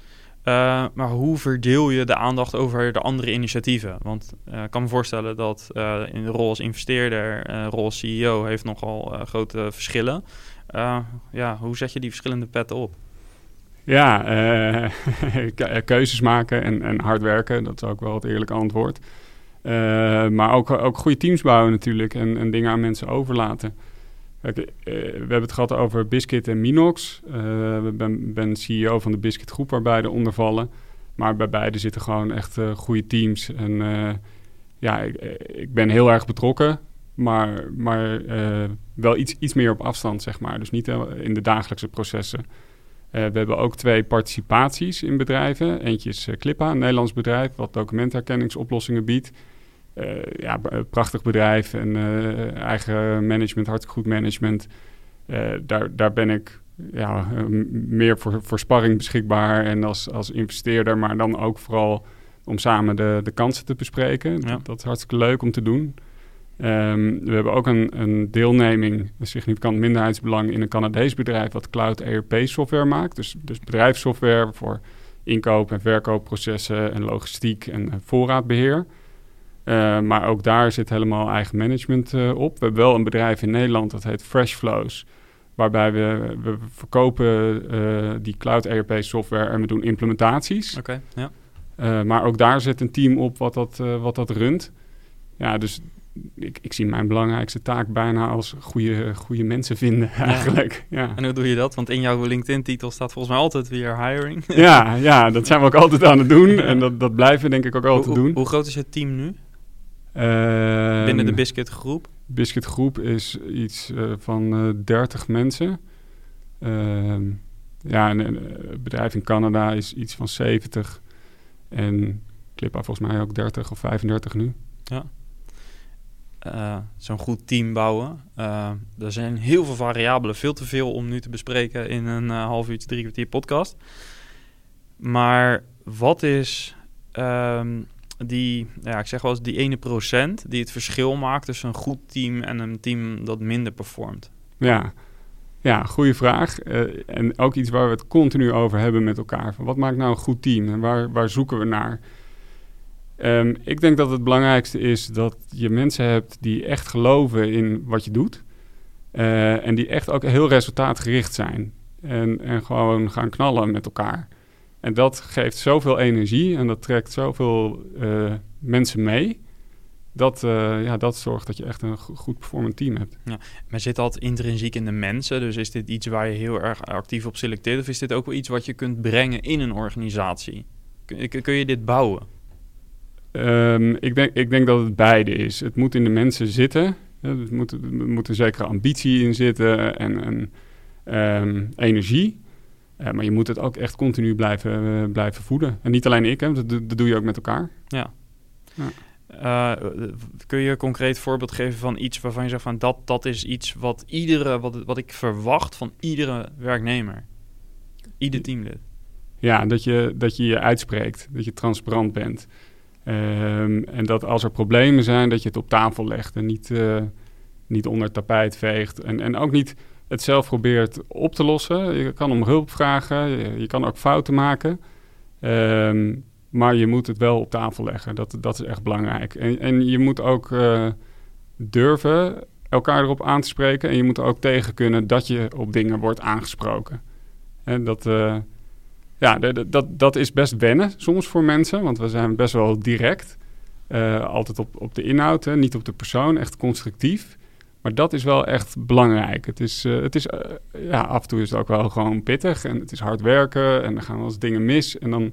Uh, maar hoe verdeel je de aandacht over de andere initiatieven? Want uh, ik kan me voorstellen dat uh, in de rol als investeerder, rol als CEO, heeft nogal grote verschillen. ja, hoe zet je die verschillende petten op? Ja, keuzes maken en, en, hard werken, dat is ook wel het eerlijke antwoord. maar ook, ook goede teams bouwen natuurlijk en, en dingen aan mensen overlaten. Eh, we hebben het gehad over Biscuit en Minox. Uh, ik ben, ben, CEO van de Biscuit groep waar beide onder vallen. Maar bij beide zitten gewoon echt uh, goede teams. En ja, ik, ik, ben heel erg betrokken. Maar, maar wel iets, iets meer op afstand, zeg maar. Dus niet in de dagelijkse processen. we hebben ook twee participaties in bedrijven. Eentje is Clippa, een Nederlands bedrijf... wat documentherkenningsoplossingen biedt. Uh, ja, prachtig bedrijf en uh, eigen management, hartstikke goed management. Uh, daar, daar ben ik ja, meer voor, voor sparring beschikbaar en als, als investeerder, maar dan ook vooral om samen de, de kansen te bespreken. Ja. Dat, is hartstikke leuk om te doen. Um, we hebben ook een, een deelneming, een significant minderheidsbelang in een Canadees bedrijf wat cloud ERP software maakt. Dus, dus bedrijfssoftware voor inkoop- en verkoopprocessen en logistiek en voorraadbeheer. Uh, maar ook daar zit helemaal eigen management uh, op. We hebben wel een bedrijf in Nederland dat heet Freshflows. Waarbij we, we verkopen uh, die cloud ERP software en we doen implementaties. Oké, okay, ja. maar ook daar zit een team op wat dat, wat dat runt. Ja, dus ik, ik, zie mijn belangrijkste taak bijna als goede, goede mensen vinden eigenlijk. Ja. En hoe doe je dat? Want in jouw LinkedIn-titel staat volgens mij altijd weer hiring. ja, ja, dat zijn we ook altijd aan het doen. En dat, dat blijven we denk ik ook altijd hoe, doen. Hoe groot is het team nu? Uh, Binnen de Biscuit groep? Biscuit groep is iets uh, van uh, 30 mensen. Ehm, ja, en het bedrijf in Canada is iets van 70. En Clippa volgens mij ook 30 of 35 nu. Ja. Uh, zo'n goed team bouwen. Uh, er zijn heel veel variabelen, veel te veel om nu te bespreken in een uh, half uurtje, drie kwartier podcast. Maar wat is um, die, ja, ik zeg wel eens die ene procent die het verschil maakt tussen een goed team en een team dat minder performt? Ja, ja goede vraag. Uh, en ook iets waar we het continu over hebben met elkaar. Wat maakt nou een goed team en waar, waar zoeken we naar? Um, ik denk dat het belangrijkste is dat je mensen hebt die echt geloven in wat je doet. Uh, en die echt ook heel resultaatgericht zijn. En, en gewoon gaan knallen met elkaar. En dat geeft zoveel energie en dat trekt zoveel uh, mensen mee. Dat, uh, ja, dat zorgt dat je echt een goed performant team hebt. Ja, maar zit dat intrinsiek in de mensen? Dus is dit iets waar je heel erg actief op selecteert? Of is dit ook wel iets wat je kunt brengen in een organisatie? Kun, kun je dit bouwen? Um, ik, denk, ik denk dat het beide is. Het moet in de mensen zitten. Er moet, er moet een zekere ambitie in zitten en, en um, energie. Uh, maar je moet het ook echt continu blijven, uh, blijven voeden. En niet alleen ik, hè, dat, dat doe je ook met elkaar. Ja. ja. Uh, kun je een concreet voorbeeld geven van iets waarvan je zegt van dat, dat is iets wat iedere, wat, wat ik verwacht van iedere werknemer, ieder teamlid? Ja, dat je dat je, je uitspreekt, dat je transparant bent. Um, en dat als er problemen zijn, dat je het op tafel legt en niet, niet onder het tapijt veegt. En, en ook niet het zelf probeert op te lossen. Je kan om hulp vragen, je, kan ook fouten maken. Um, maar je moet het wel op tafel leggen. Dat, dat is echt belangrijk. En, en je moet ook uh, durven elkaar erop aan te spreken. En je moet ook tegen kunnen dat je op dingen wordt aangesproken. En dat, uh, ja, dat, dat is best wennen soms voor mensen. Want we zijn best wel direct. Uh, altijd op, op de inhoud, hè, niet op de persoon. Echt constructief. Maar dat is wel echt belangrijk. Het is, uh, het is uh, ja, af en toe is het ook wel gewoon pittig en het is hard werken en er gaan wel eens dingen mis. En dan,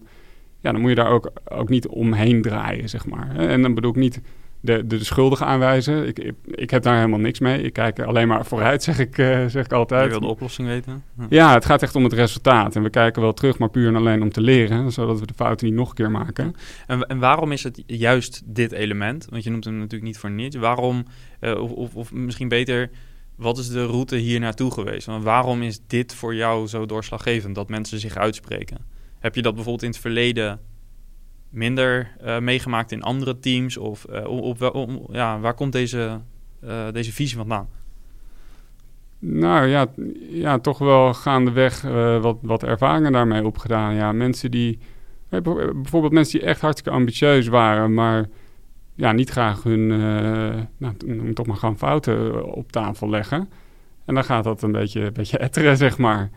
ja, dan moet je daar ook, ook niet omheen draaien, zeg maar. En dan bedoel ik niet de, de, de schuldige aanwijzen. Ik, ik, ik, heb daar helemaal niks mee. Ik kijk alleen maar vooruit, zeg ik, uh, zeg ik altijd. Je wil de oplossing weten? Ja. ja. het gaat echt om het resultaat. En we kijken wel terug, maar puur en alleen om te leren. Zodat we de fouten niet nog een keer maken. En, en waarom is het juist dit element? Want je noemt hem natuurlijk niet voor niets. Waarom, uh, of, of, of, misschien beter, wat is de route hier naartoe geweest? Want waarom is dit voor jou zo doorslaggevend, dat mensen zich uitspreken? Heb je dat bijvoorbeeld in het verleden minder uh, meegemaakt in andere teams? Of uh, op, op, ja, waar komt deze, uh, deze visie vandaan? Nou ja, ja toch wel gaandeweg wat, wat ervaringen daarmee opgedaan. Ja, mensen die, bijvoorbeeld mensen die echt hartstikke ambitieus waren, maar ja, niet graag hun, nou, toch maar gewoon fouten op tafel leggen. En dan gaat dat een beetje, beetje etteren, zeg maar.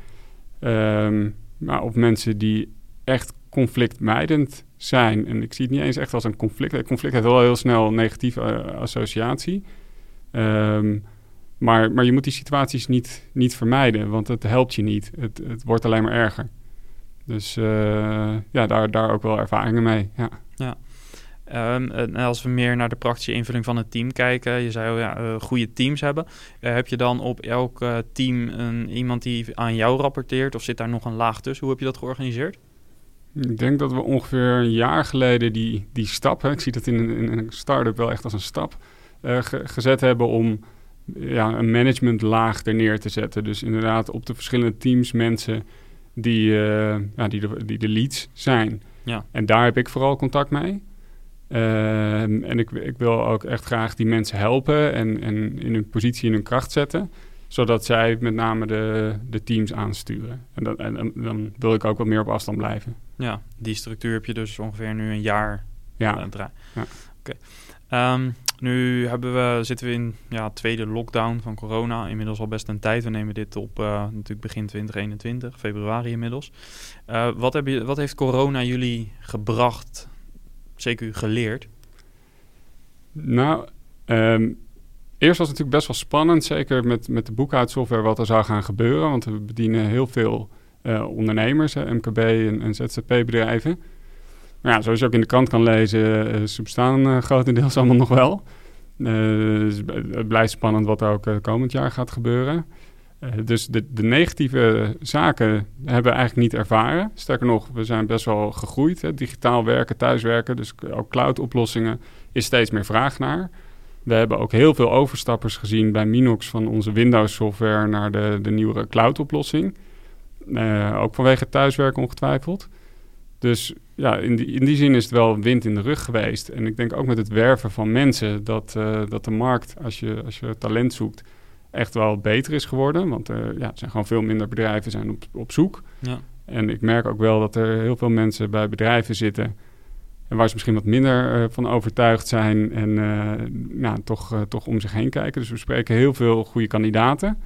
Um, maar of mensen die echt conflictmijdend zijn. En ik zie het niet eens echt als een conflict. Een conflict heeft wel heel snel een negatieve uh, associatie. Um, Maar, maar je moet die situaties niet, niet vermijden, want het helpt je niet. Het, het wordt alleen maar erger. Dus uh, ja, daar, daar ook wel ervaringen mee. Ja. ja. Um, en als we meer naar de praktische invulling van het team kijken, je zei ja, uh, goede teams hebben. Heb je dan op elk team een, iemand die aan jou rapporteert of zit daar nog een laag tussen? Hoe heb je dat georganiseerd? Ik denk dat we ongeveer een jaar geleden die, die stap, hè, ik zie dat in een, in een start-up wel echt als een stap, gezet hebben om ja, een managementlaag er neer te zetten. Dus inderdaad op de verschillende teams mensen die, uh, ja, die, de, die de leads zijn. Ja. En daar heb ik vooral contact mee. Uh, en ik, ik wil ook echt graag die mensen helpen en, en in hun positie in hun kracht zetten. Zodat zij met name de, de teams aansturen. En, dat, en, dan wil ik ook wat meer op afstand blijven. Ja, die structuur heb je dus ongeveer nu een jaar ja. Uh, ja. Oké. Okay. Um, nu hebben we, zitten we in ja, tweede lockdown van corona. Inmiddels al best een tijd. We nemen dit op uh, natuurlijk begin 2021, februari inmiddels. Uh, wat, heb je, wat heeft corona jullie gebracht, zeker u geleerd? Nou, um, eerst was het natuurlijk best wel spannend. Zeker met, met de boekhoudsoftware wat er zou gaan gebeuren. Want we bedienen heel veel ondernemers, MKB en, en ZZP-bedrijven. Maar ja, zoals je ook in de krant kan lezen, ze bestaan uh, grotendeels allemaal nog wel. Dus het blijft spannend wat er ook komend jaar gaat gebeuren. dus de, de, negatieve zaken hebben we eigenlijk niet ervaren. Sterker nog, we zijn best wel gegroeid. Hè. Digitaal werken, thuiswerken, dus ook cloud-oplossingen is steeds meer vraag naar. We hebben ook heel veel overstappers gezien bij Minox van onze Windows-software naar de, de nieuwere cloud-oplossing. Ook vanwege thuiswerken ongetwijfeld. Dus ja, in die, in die zin is het wel wind in de rug geweest. En ik denk ook met het werven van mensen dat, uh, dat de markt, als je, als je talent zoekt, echt wel beter is geworden. Want uh, ja, er zijn gewoon veel minder bedrijven zijn op, op zoek. Ja. En ik merk ook wel dat er heel veel mensen bij bedrijven zitten. En waar ze misschien wat minder uh, van overtuigd zijn. En nou, toch, toch om zich heen kijken. Dus we spreken heel veel goede kandidaten.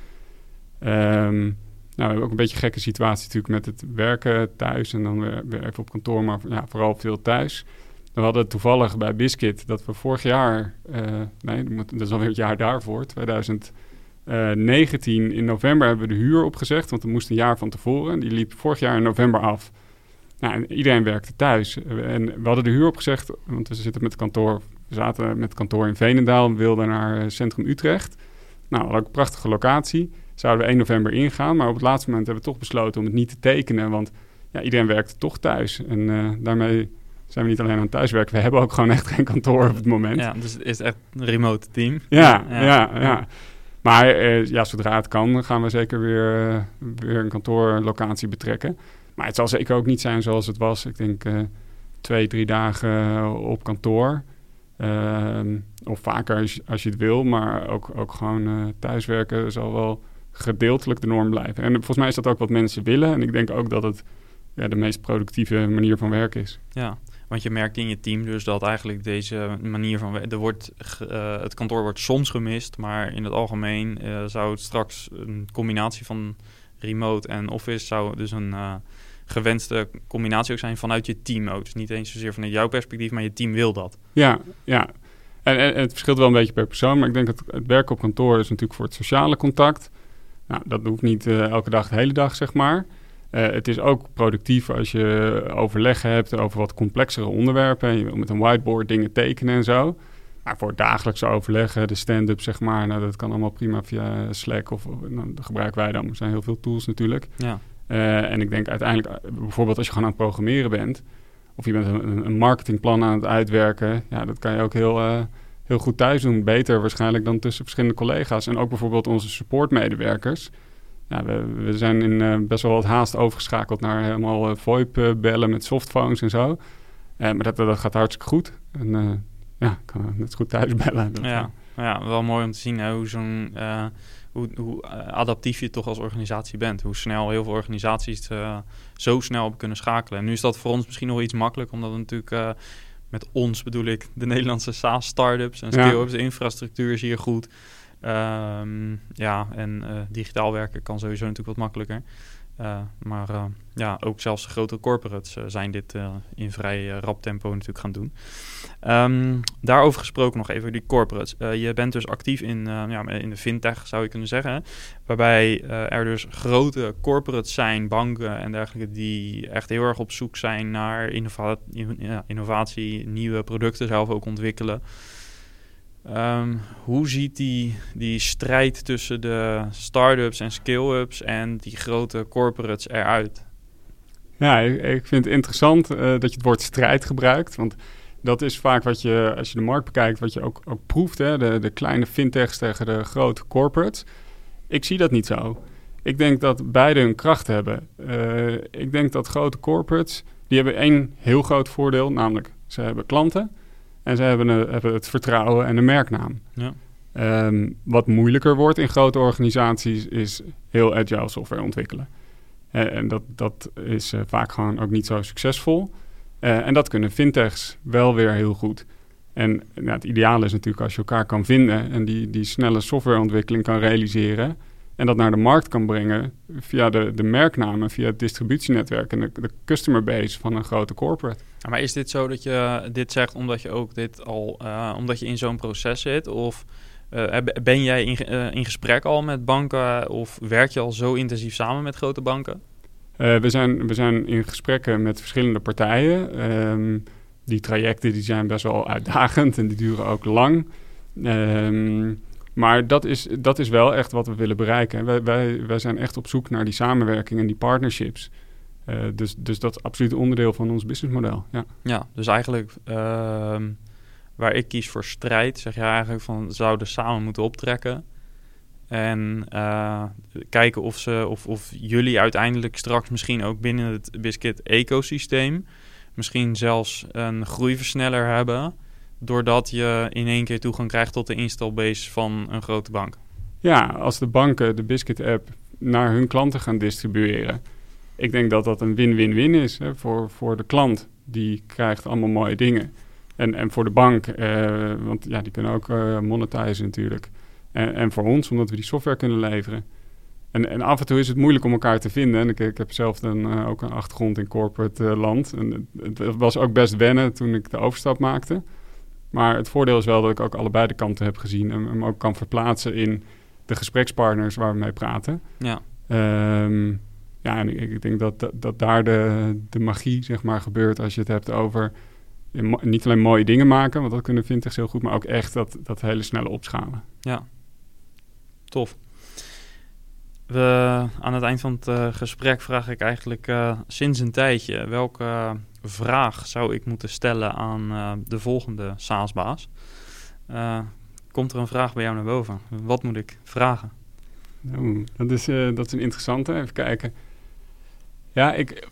Um, nou, we hebben ook een beetje een gekke situatie natuurlijk met het werken thuis en dan weer, even op kantoor, maar ja, vooral veel thuis. We hadden toevallig bij Biscuit dat we vorig jaar, uh, nee, dat is alweer het jaar daarvoor, 2019 in november hebben we de huur opgezegd, want we moesten een jaar van tevoren. Die liep vorig jaar in november af. Nou, iedereen werkte thuis. En we hadden de huur opgezegd, want we zitten met kantoor, we zaten met kantoor in Veenendaal, we wilden naar eh, Centrum Utrecht. Nou, ook een prachtige locatie zouden we 1 november ingaan. Maar op het laatste moment hebben we toch besloten om het niet te tekenen. Want ja, iedereen werkte toch thuis. En uh, daarmee zijn we niet alleen aan thuiswerken. We hebben ook gewoon echt geen kantoor op het moment. Ja, dus het is echt een remote team. Ja, ja, ja. ja. Maar uh, ja, zodra het kan, gaan we zeker weer, uh, weer een kantoorlocatie betrekken. Maar het zal zeker ook niet zijn zoals het was. Ik denk twee, drie dagen op kantoor. Ehm, of vaker als, als, je het wil, maar ook, ook gewoon thuiswerken zal wel gedeeltelijk de norm blijven. En volgens mij is dat ook wat mensen willen. En ik denk ook dat het ja, de meest productieve manier van werken is. Ja, want je merkt in je team dus dat eigenlijk deze manier van werken... wordt, uh, het kantoor wordt soms gemist, maar in het algemeen uh, zou het straks een combinatie van remote en office... zou dus een uh, gewenste combinatie ook zijn vanuit je team ook. Dus niet eens zozeer vanuit jouw perspectief, maar je team wil dat. Ja, ja. En, en, en het verschilt wel een beetje per persoon, maar ik denk dat het werken op kantoor is natuurlijk voor het sociale contact... Nou, dat hoeft niet uh, elke dag de hele dag, zeg maar. Uh, het is ook productief als je overleggen hebt over wat complexere onderwerpen. Je wil met een whiteboard dingen tekenen en zo. Maar voor dagelijkse overleggen, de stand-up, zeg maar, nou, dat kan allemaal prima via Slack of nou, dat gebruiken wij dan. Er zijn heel veel tools natuurlijk. Ja. Uh, en ik denk uiteindelijk, bijvoorbeeld als je gewoon aan het programmeren bent, of je bent een, een marketingplan aan het uitwerken, ja, dat kan je ook heel heel goed thuis doen. Beter waarschijnlijk dan tussen verschillende collega's. En ook bijvoorbeeld onze supportmedewerkers. Ja, we, we zijn in uh, best wel wat haast overgeschakeld naar helemaal uh, VoIP-bellen met softphones en zo. Maar dat, dat gaat hartstikke goed. En ja, kan net goed thuis bellen. Dat, ja, ja, wel mooi om te zien hè, hoe zo'n... hoe, hoe adaptief je toch als organisatie bent. Hoe snel heel veel organisaties zo snel op kunnen schakelen. En nu is dat voor ons misschien nog iets makkelijk, omdat we natuurlijk met ons bedoel ik de Nederlandse SaaS-startups en scale-ups. De infrastructuur is hier goed. Um, ja, en uh, digitaal werken kan sowieso natuurlijk wat makkelijker. Maar ja, ook zelfs grote corporates zijn dit in vrij rap tempo natuurlijk gaan doen. Ehm, daarover gesproken nog even, die corporates. je bent dus actief in, ja, in de fintech, zou je kunnen zeggen. Waarbij er dus grote corporates zijn, banken en dergelijke, die echt heel erg op zoek zijn naar innova innovatie, nieuwe producten zelf ook ontwikkelen. Ehm, hoe ziet die, die strijd tussen de start-ups en scale-ups en die grote corporates eruit? Ja, ik, vind het interessant uh, dat je het woord strijd gebruikt. Want dat is vaak wat je, als je de markt bekijkt, wat je ook, ook proeft. Hè? De, de kleine fintechs tegen de grote corporates. Ik zie dat niet zo. Ik denk dat beide hun kracht hebben. Uh, ik denk dat grote corporates, die hebben één heel groot voordeel, namelijk ze hebben klanten. En ze hebben, hebben het vertrouwen en de merknaam. Ja. Um, wat moeilijker wordt in grote organisaties is heel agile software ontwikkelen. Uh, en dat, dat is uh, vaak gewoon ook niet zo succesvol. Uh, en dat kunnen fintechs wel weer heel goed. En nou, het ideale is natuurlijk als je elkaar kan vinden en die, die snelle softwareontwikkeling kan realiseren. En dat naar de markt kan brengen via de, de merknamen, via het distributienetwerk en de, de customer base van een grote corporate. Maar is dit zo dat je dit zegt omdat je ook dit al, uh, omdat je in zo'n proces zit? Of uh, ben jij in, uh, in gesprek al met banken of werk je al zo intensief samen met grote banken? we, zijn, we zijn in gesprekken met verschillende partijen. Um, die trajecten die zijn best wel uitdagend en die duren ook lang. Um, maar dat is, dat is wel echt wat we willen bereiken. Wij, wij, wij zijn echt op zoek naar die samenwerking en die partnerships. Uh, dus, dus dat is absoluut onderdeel van ons businessmodel. Ja, ja dus eigenlijk uh, waar ik kies voor strijd, zeg je eigenlijk van zouden samen moeten optrekken. En uh, kijken of, ze, of, of jullie uiteindelijk straks misschien ook binnen het Biscuit-ecosysteem... misschien zelfs een groeiversneller hebben doordat je in één keer toegang krijgt tot de installbase van een grote bank. Ja, als de banken de Biscuit-app naar hun klanten gaan distribueren. Ik denk dat dat een win-win-win is hè, voor, voor de klant. Die krijgt allemaal mooie dingen. En, en voor de bank, eh, want ja, die kunnen ook uh, monetizen natuurlijk. En, en voor ons, omdat we die software kunnen leveren. En, en af en toe is het moeilijk om elkaar te vinden. En ik, ik heb zelf dan uh, ook een achtergrond in corporate land. En het, het, was ook best wennen toen ik de overstap maakte. Maar het voordeel is wel dat ik ook allebei de kanten heb gezien en hem ook kan verplaatsen in de gesprekspartners waar we mee praten. Ja. Um, ja, en ik, ik denk dat, dat, dat, daar de, de magie zeg maar gebeurt als je het hebt over niet alleen mooie dingen maken, want dat kunnen vintage heel goed, maar ook echt dat, dat hele snelle opschalen. Ja, tof. We, aan het eind van het uh, gesprek vraag ik eigenlijk uh, sinds een tijdje welke vraag zou ik moeten stellen aan de volgende SaaS-baas? Komt er een vraag bij jou naar boven? Wat moet ik vragen? Nou, dat, is, dat is een interessante. Even kijken. Ja, ik,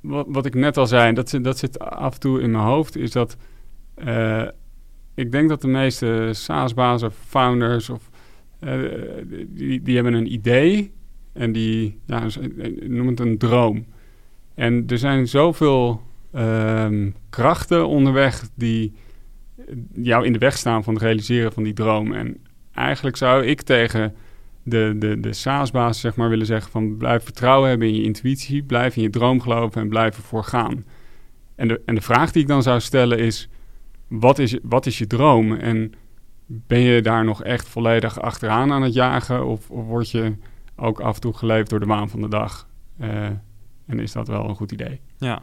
wat, wat ik net al zei, dat, dat zit af en toe in mijn hoofd, is dat ik denk dat de meeste SaaS-bazen, founders, of, die, die hebben een idee en die, ja, noem het een droom. En er zijn zoveel um, krachten onderweg die jou in de weg staan van het realiseren van die droom. En eigenlijk zou ik tegen de, de, de SaaS-baas zeg maar willen zeggen van blijf vertrouwen hebben in je intuïtie, blijf in je droom geloven en blijf ervoor gaan. En de, en de vraag die ik dan zou stellen is, wat is, wat is je droom? En ben je daar nog echt volledig achteraan aan het jagen? Of, of word je ook af en toe geleefd door de waan van de dag? Uh, en is dat wel een goed idee? Ja,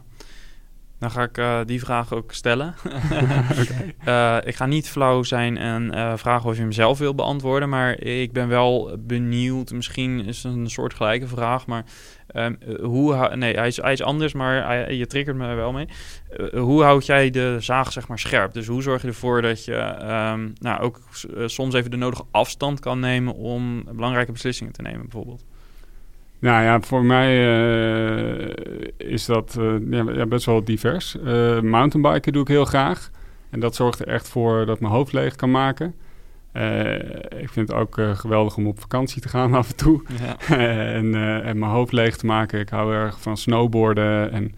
dan ga ik uh, die vraag ook stellen. okay. uh, ik ga niet flauw zijn en uh, vragen of je hem zelf wil beantwoorden. Maar ik ben wel benieuwd. Misschien is het een soort gelijke vraag. Maar um, hoe. Nee, hij is, hij is anders, maar hij, je triggert me wel mee. hoe houd jij de zaag zeg maar scherp? Dus hoe zorg je ervoor dat je um, nou, ook soms even de nodige afstand kan nemen om belangrijke beslissingen te nemen, bijvoorbeeld? Nou ja, voor mij uh, is dat uh, ja, best wel divers. Uh, mountainbiken doe ik heel graag. En dat zorgt er echt voor dat mijn hoofd leeg kan maken. ik vind het ook geweldig om op vakantie te gaan af en toe. Ja. en, en, mijn hoofd leeg te maken. Ik hou erg van snowboarden. En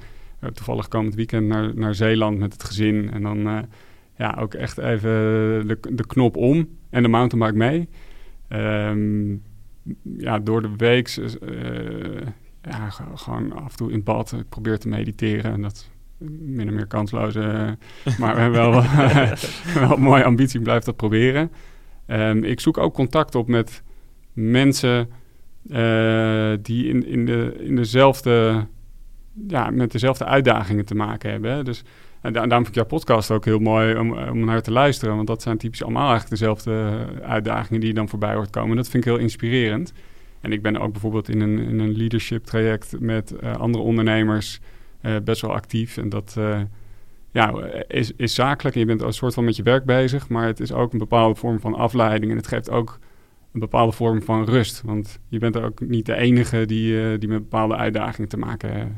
toevallig komend weekend naar, naar Zeeland met het gezin. En dan ja, ook echt even de, de knop om en de mountainbike mee. Um, ja, door de week uh, ja, gewoon af en toe in bad. Ik probeer te mediteren en dat min of meer kansloos. maar we hebben wel, wel een mooie ambitie, blijf dat proberen. Um, ik zoek ook contact op met mensen die in, in, de, in dezelfde, ja, met dezelfde uitdagingen te maken hebben. Dus en daarom vind ik jouw podcast ook heel mooi om, om naar te luisteren. Want dat zijn typisch allemaal eigenlijk dezelfde uitdagingen die je dan voorbij hoort komen. Dat vind ik heel inspirerend. En ik ben ook bijvoorbeeld in een, een leadership traject met uh, andere ondernemers uh, best wel actief. En dat ja, is, is zakelijk. En je bent een soort van met je werk bezig. Maar het is ook een bepaalde vorm van afleiding. En het geeft ook een bepaalde vorm van rust. Want je bent ook niet de enige die, die met bepaalde uitdagingen te maken heeft.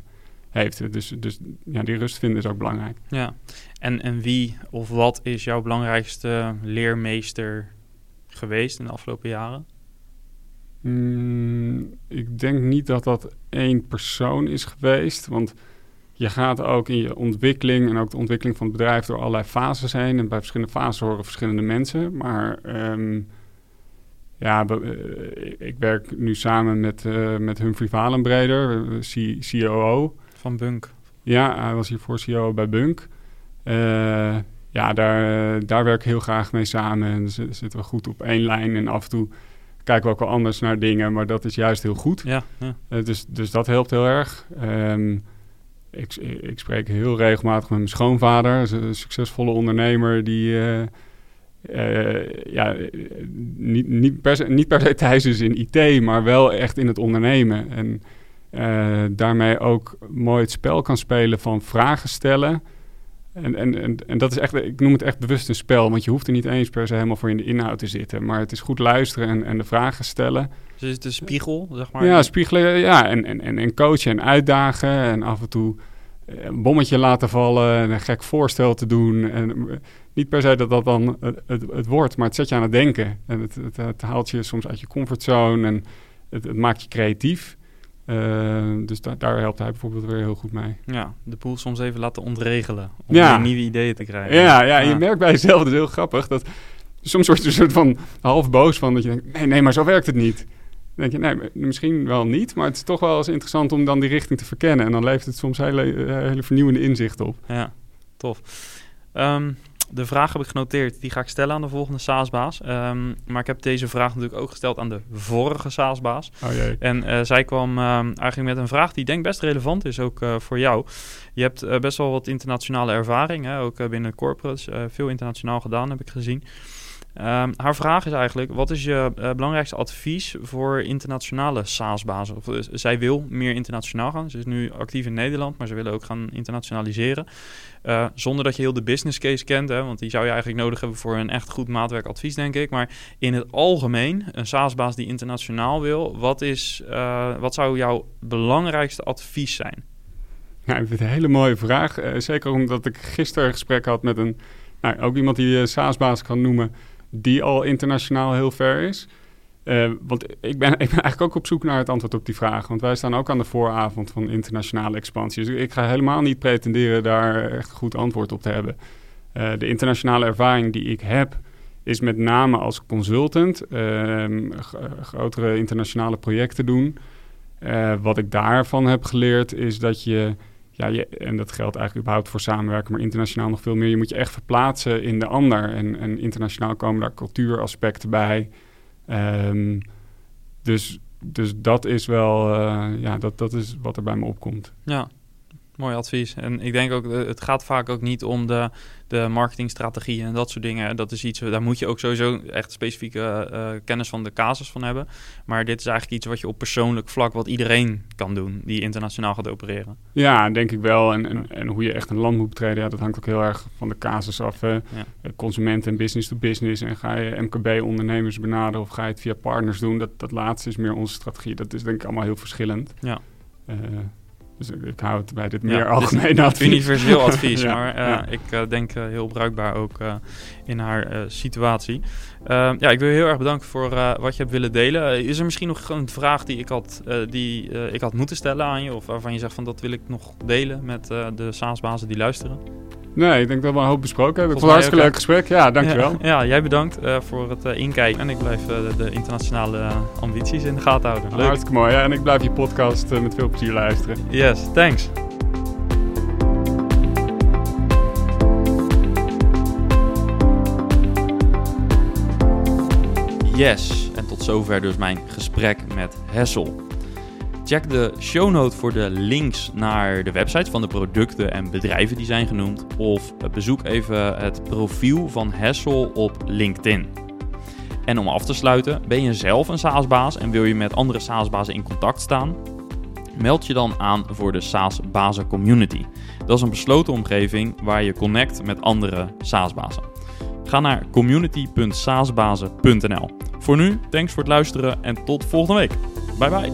Dus, dus ja, die rust vinden is ook belangrijk. Ja, en, en wie of wat is jouw belangrijkste leermeester geweest in de afgelopen jaren? Mm, ik denk niet dat dat één persoon is geweest, want je gaat ook in je ontwikkeling en ook de ontwikkeling van het bedrijf door allerlei fases heen. En bij verschillende fases horen verschillende mensen. Maar um, ja, ik werk nu samen met, uh, met Humphrey Valenbreder, COO. Van Bunk. Ja, hij was hiervoor CEO bij Bunk. Uh, ja, daar, daar werk ik heel graag mee samen. En zitten we goed op één lijn. En af en toe kijken we ook wel anders naar dingen. Maar dat is juist heel goed. Ja, ja. Uh, dus, dus dat helpt heel erg. Um, ik, ik spreek heel regelmatig met mijn schoonvader. Een succesvolle ondernemer die... Uh, uh, ja, niet, niet, per se, niet per se thuis is in IT, maar wel echt in het ondernemen. En uh, daarmee ook mooi het spel kan spelen van vragen stellen. En, en, en, en, dat is echt, ik noem het echt bewust een spel, want je hoeft er niet eens per se helemaal voor in de inhoud te zitten. Maar het is goed luisteren en, en de vragen stellen. Dus het is de spiegel, zeg maar? Ja, spiegelen, ja. En, en, en, en coachen en uitdagen en af en toe een bommetje laten vallen en een gek voorstel te doen. En niet per se dat dat dan het, het, het wordt, maar het zet je aan het denken. En het, het, het haalt je soms uit je comfortzone en het, het maakt je creatief. Uh, dus da daar helpt hij bijvoorbeeld weer heel goed mee. Ja, de boel soms even laten ontregelen. Om ja. nieuwe ideeën te krijgen. Ja, ja, je merkt bij jezelf, dat is heel grappig, dat soms word je een soort van half boos van dat je denkt, nee, nee, maar zo werkt het niet. Dan denk je, nee, misschien wel niet, maar het is toch wel eens interessant om dan die richting te verkennen. En dan levert het soms hele, hele vernieuwende inzichten op. Ja, tof. Um, de vraag heb ik genoteerd. Die ga ik stellen aan de volgende SaaS-baas. Ehm, maar ik heb deze vraag natuurlijk ook gesteld aan de vorige SaaS-baas. Oh jee. En uh, zij kwam uh, eigenlijk met een vraag die ik denk best relevant is ook uh, voor jou. Je hebt best wel wat internationale ervaring, hè? ook binnen corporates. veel internationaal gedaan, heb ik gezien. Um, haar vraag is eigenlijk: wat is je uh, belangrijkste advies voor internationale SaaS-bazen? Uh, zij wil meer internationaal gaan. Ze is nu actief in Nederland, maar ze willen ook gaan internationaliseren. Uh, zonder dat je heel de business case kent, hè, want die zou je eigenlijk nodig hebben voor een echt goed maatwerkadvies, denk ik. Maar in het algemeen, een SaaS-baas die internationaal wil, wat, is, wat zou jouw belangrijkste advies zijn? Ja, ik vind het een hele mooie vraag. Zeker omdat ik gisteren een gesprek had met een, nou, ook iemand die je SaaS-baas kan noemen die al internationaal heel ver is. Uh, want ik ben, ik ben eigenlijk ook op zoek naar het antwoord op die vraag. Want wij staan ook aan de vooravond van internationale expansie. Dus ik ga helemaal niet pretenderen daar echt goed antwoord op te hebben. Uh, de internationale ervaring die ik heb, is met name als consultant uh, grotere internationale projecten doen. Uh, wat ik daarvan heb geleerd is dat je ja, en dat geldt eigenlijk überhaupt voor samenwerken, maar internationaal nog veel meer. Je moet je echt verplaatsen in de ander. En, en internationaal komen daar cultuuraspecten bij. Um, dus, dus dat is wel, uh, ja, dat, dat is wat er bij me opkomt. Ja, mooi advies. En ik denk ook, eh, het gaat vaak ook niet om de, de marketingstrategieën en dat soort dingen. Dat is iets, daar moet je ook sowieso echt specifieke uh, kennis van de casus van hebben. Maar dit is eigenlijk iets wat je op persoonlijk vlak, wat iedereen kan doen, die internationaal gaat opereren. Ja, denk ik wel. En, en, en hoe je echt een land moet betreden, ja, dat hangt ook heel erg van de casus af. Ja. Consument en business to business. En ga je MKB-ondernemers benaderen of ga je het via partners doen? Dat, dat laatste is meer onze strategie. Dat is denk ik allemaal heel verschillend. Ja. Uh, dus ik hou het bij dit meer ja, algemeen advies. Universeel advies, ja, maar uh, ja. ik uh, denk uh, heel bruikbaar ook in haar situatie. Ehm, ja, ik wil je heel erg bedanken voor wat je hebt willen delen. is er misschien nog een vraag die ik had, die, ik had moeten stellen aan je? Of waarvan je zegt van dat wil ik nog delen met de SaaS-bazen die luisteren? Nee, ik denk dat we een hoop besproken hebben. Ik vond het mij hartstikke leuk gesprek. Ja, dankjewel. Ja, ja jij bedankt eh, voor het eh, inkijken. En ik blijf eh, de internationale eh, ambities in de gaten houden. Leuk. Hartstikke mooi. Ja, en ik blijf je podcast eh, met veel plezier luisteren. Yes, thanks. Yes, en tot zover dus mijn gesprek met Hessel. Check de show note voor de links naar de websites van de producten en bedrijven die zijn genoemd. Of bezoek even het profiel van Hessel op LinkedIn. En om af te sluiten, ben je zelf een SaaS-baas en wil je met andere SaaS-bazen in contact staan? Meld je dan aan voor de SaaS Bazen Community. Dat is een besloten omgeving waar je connect met andere SaaS-bazen. Ga naar community.saasbazen.nl. Voor nu, thanks voor het luisteren en tot volgende week. Bye bye.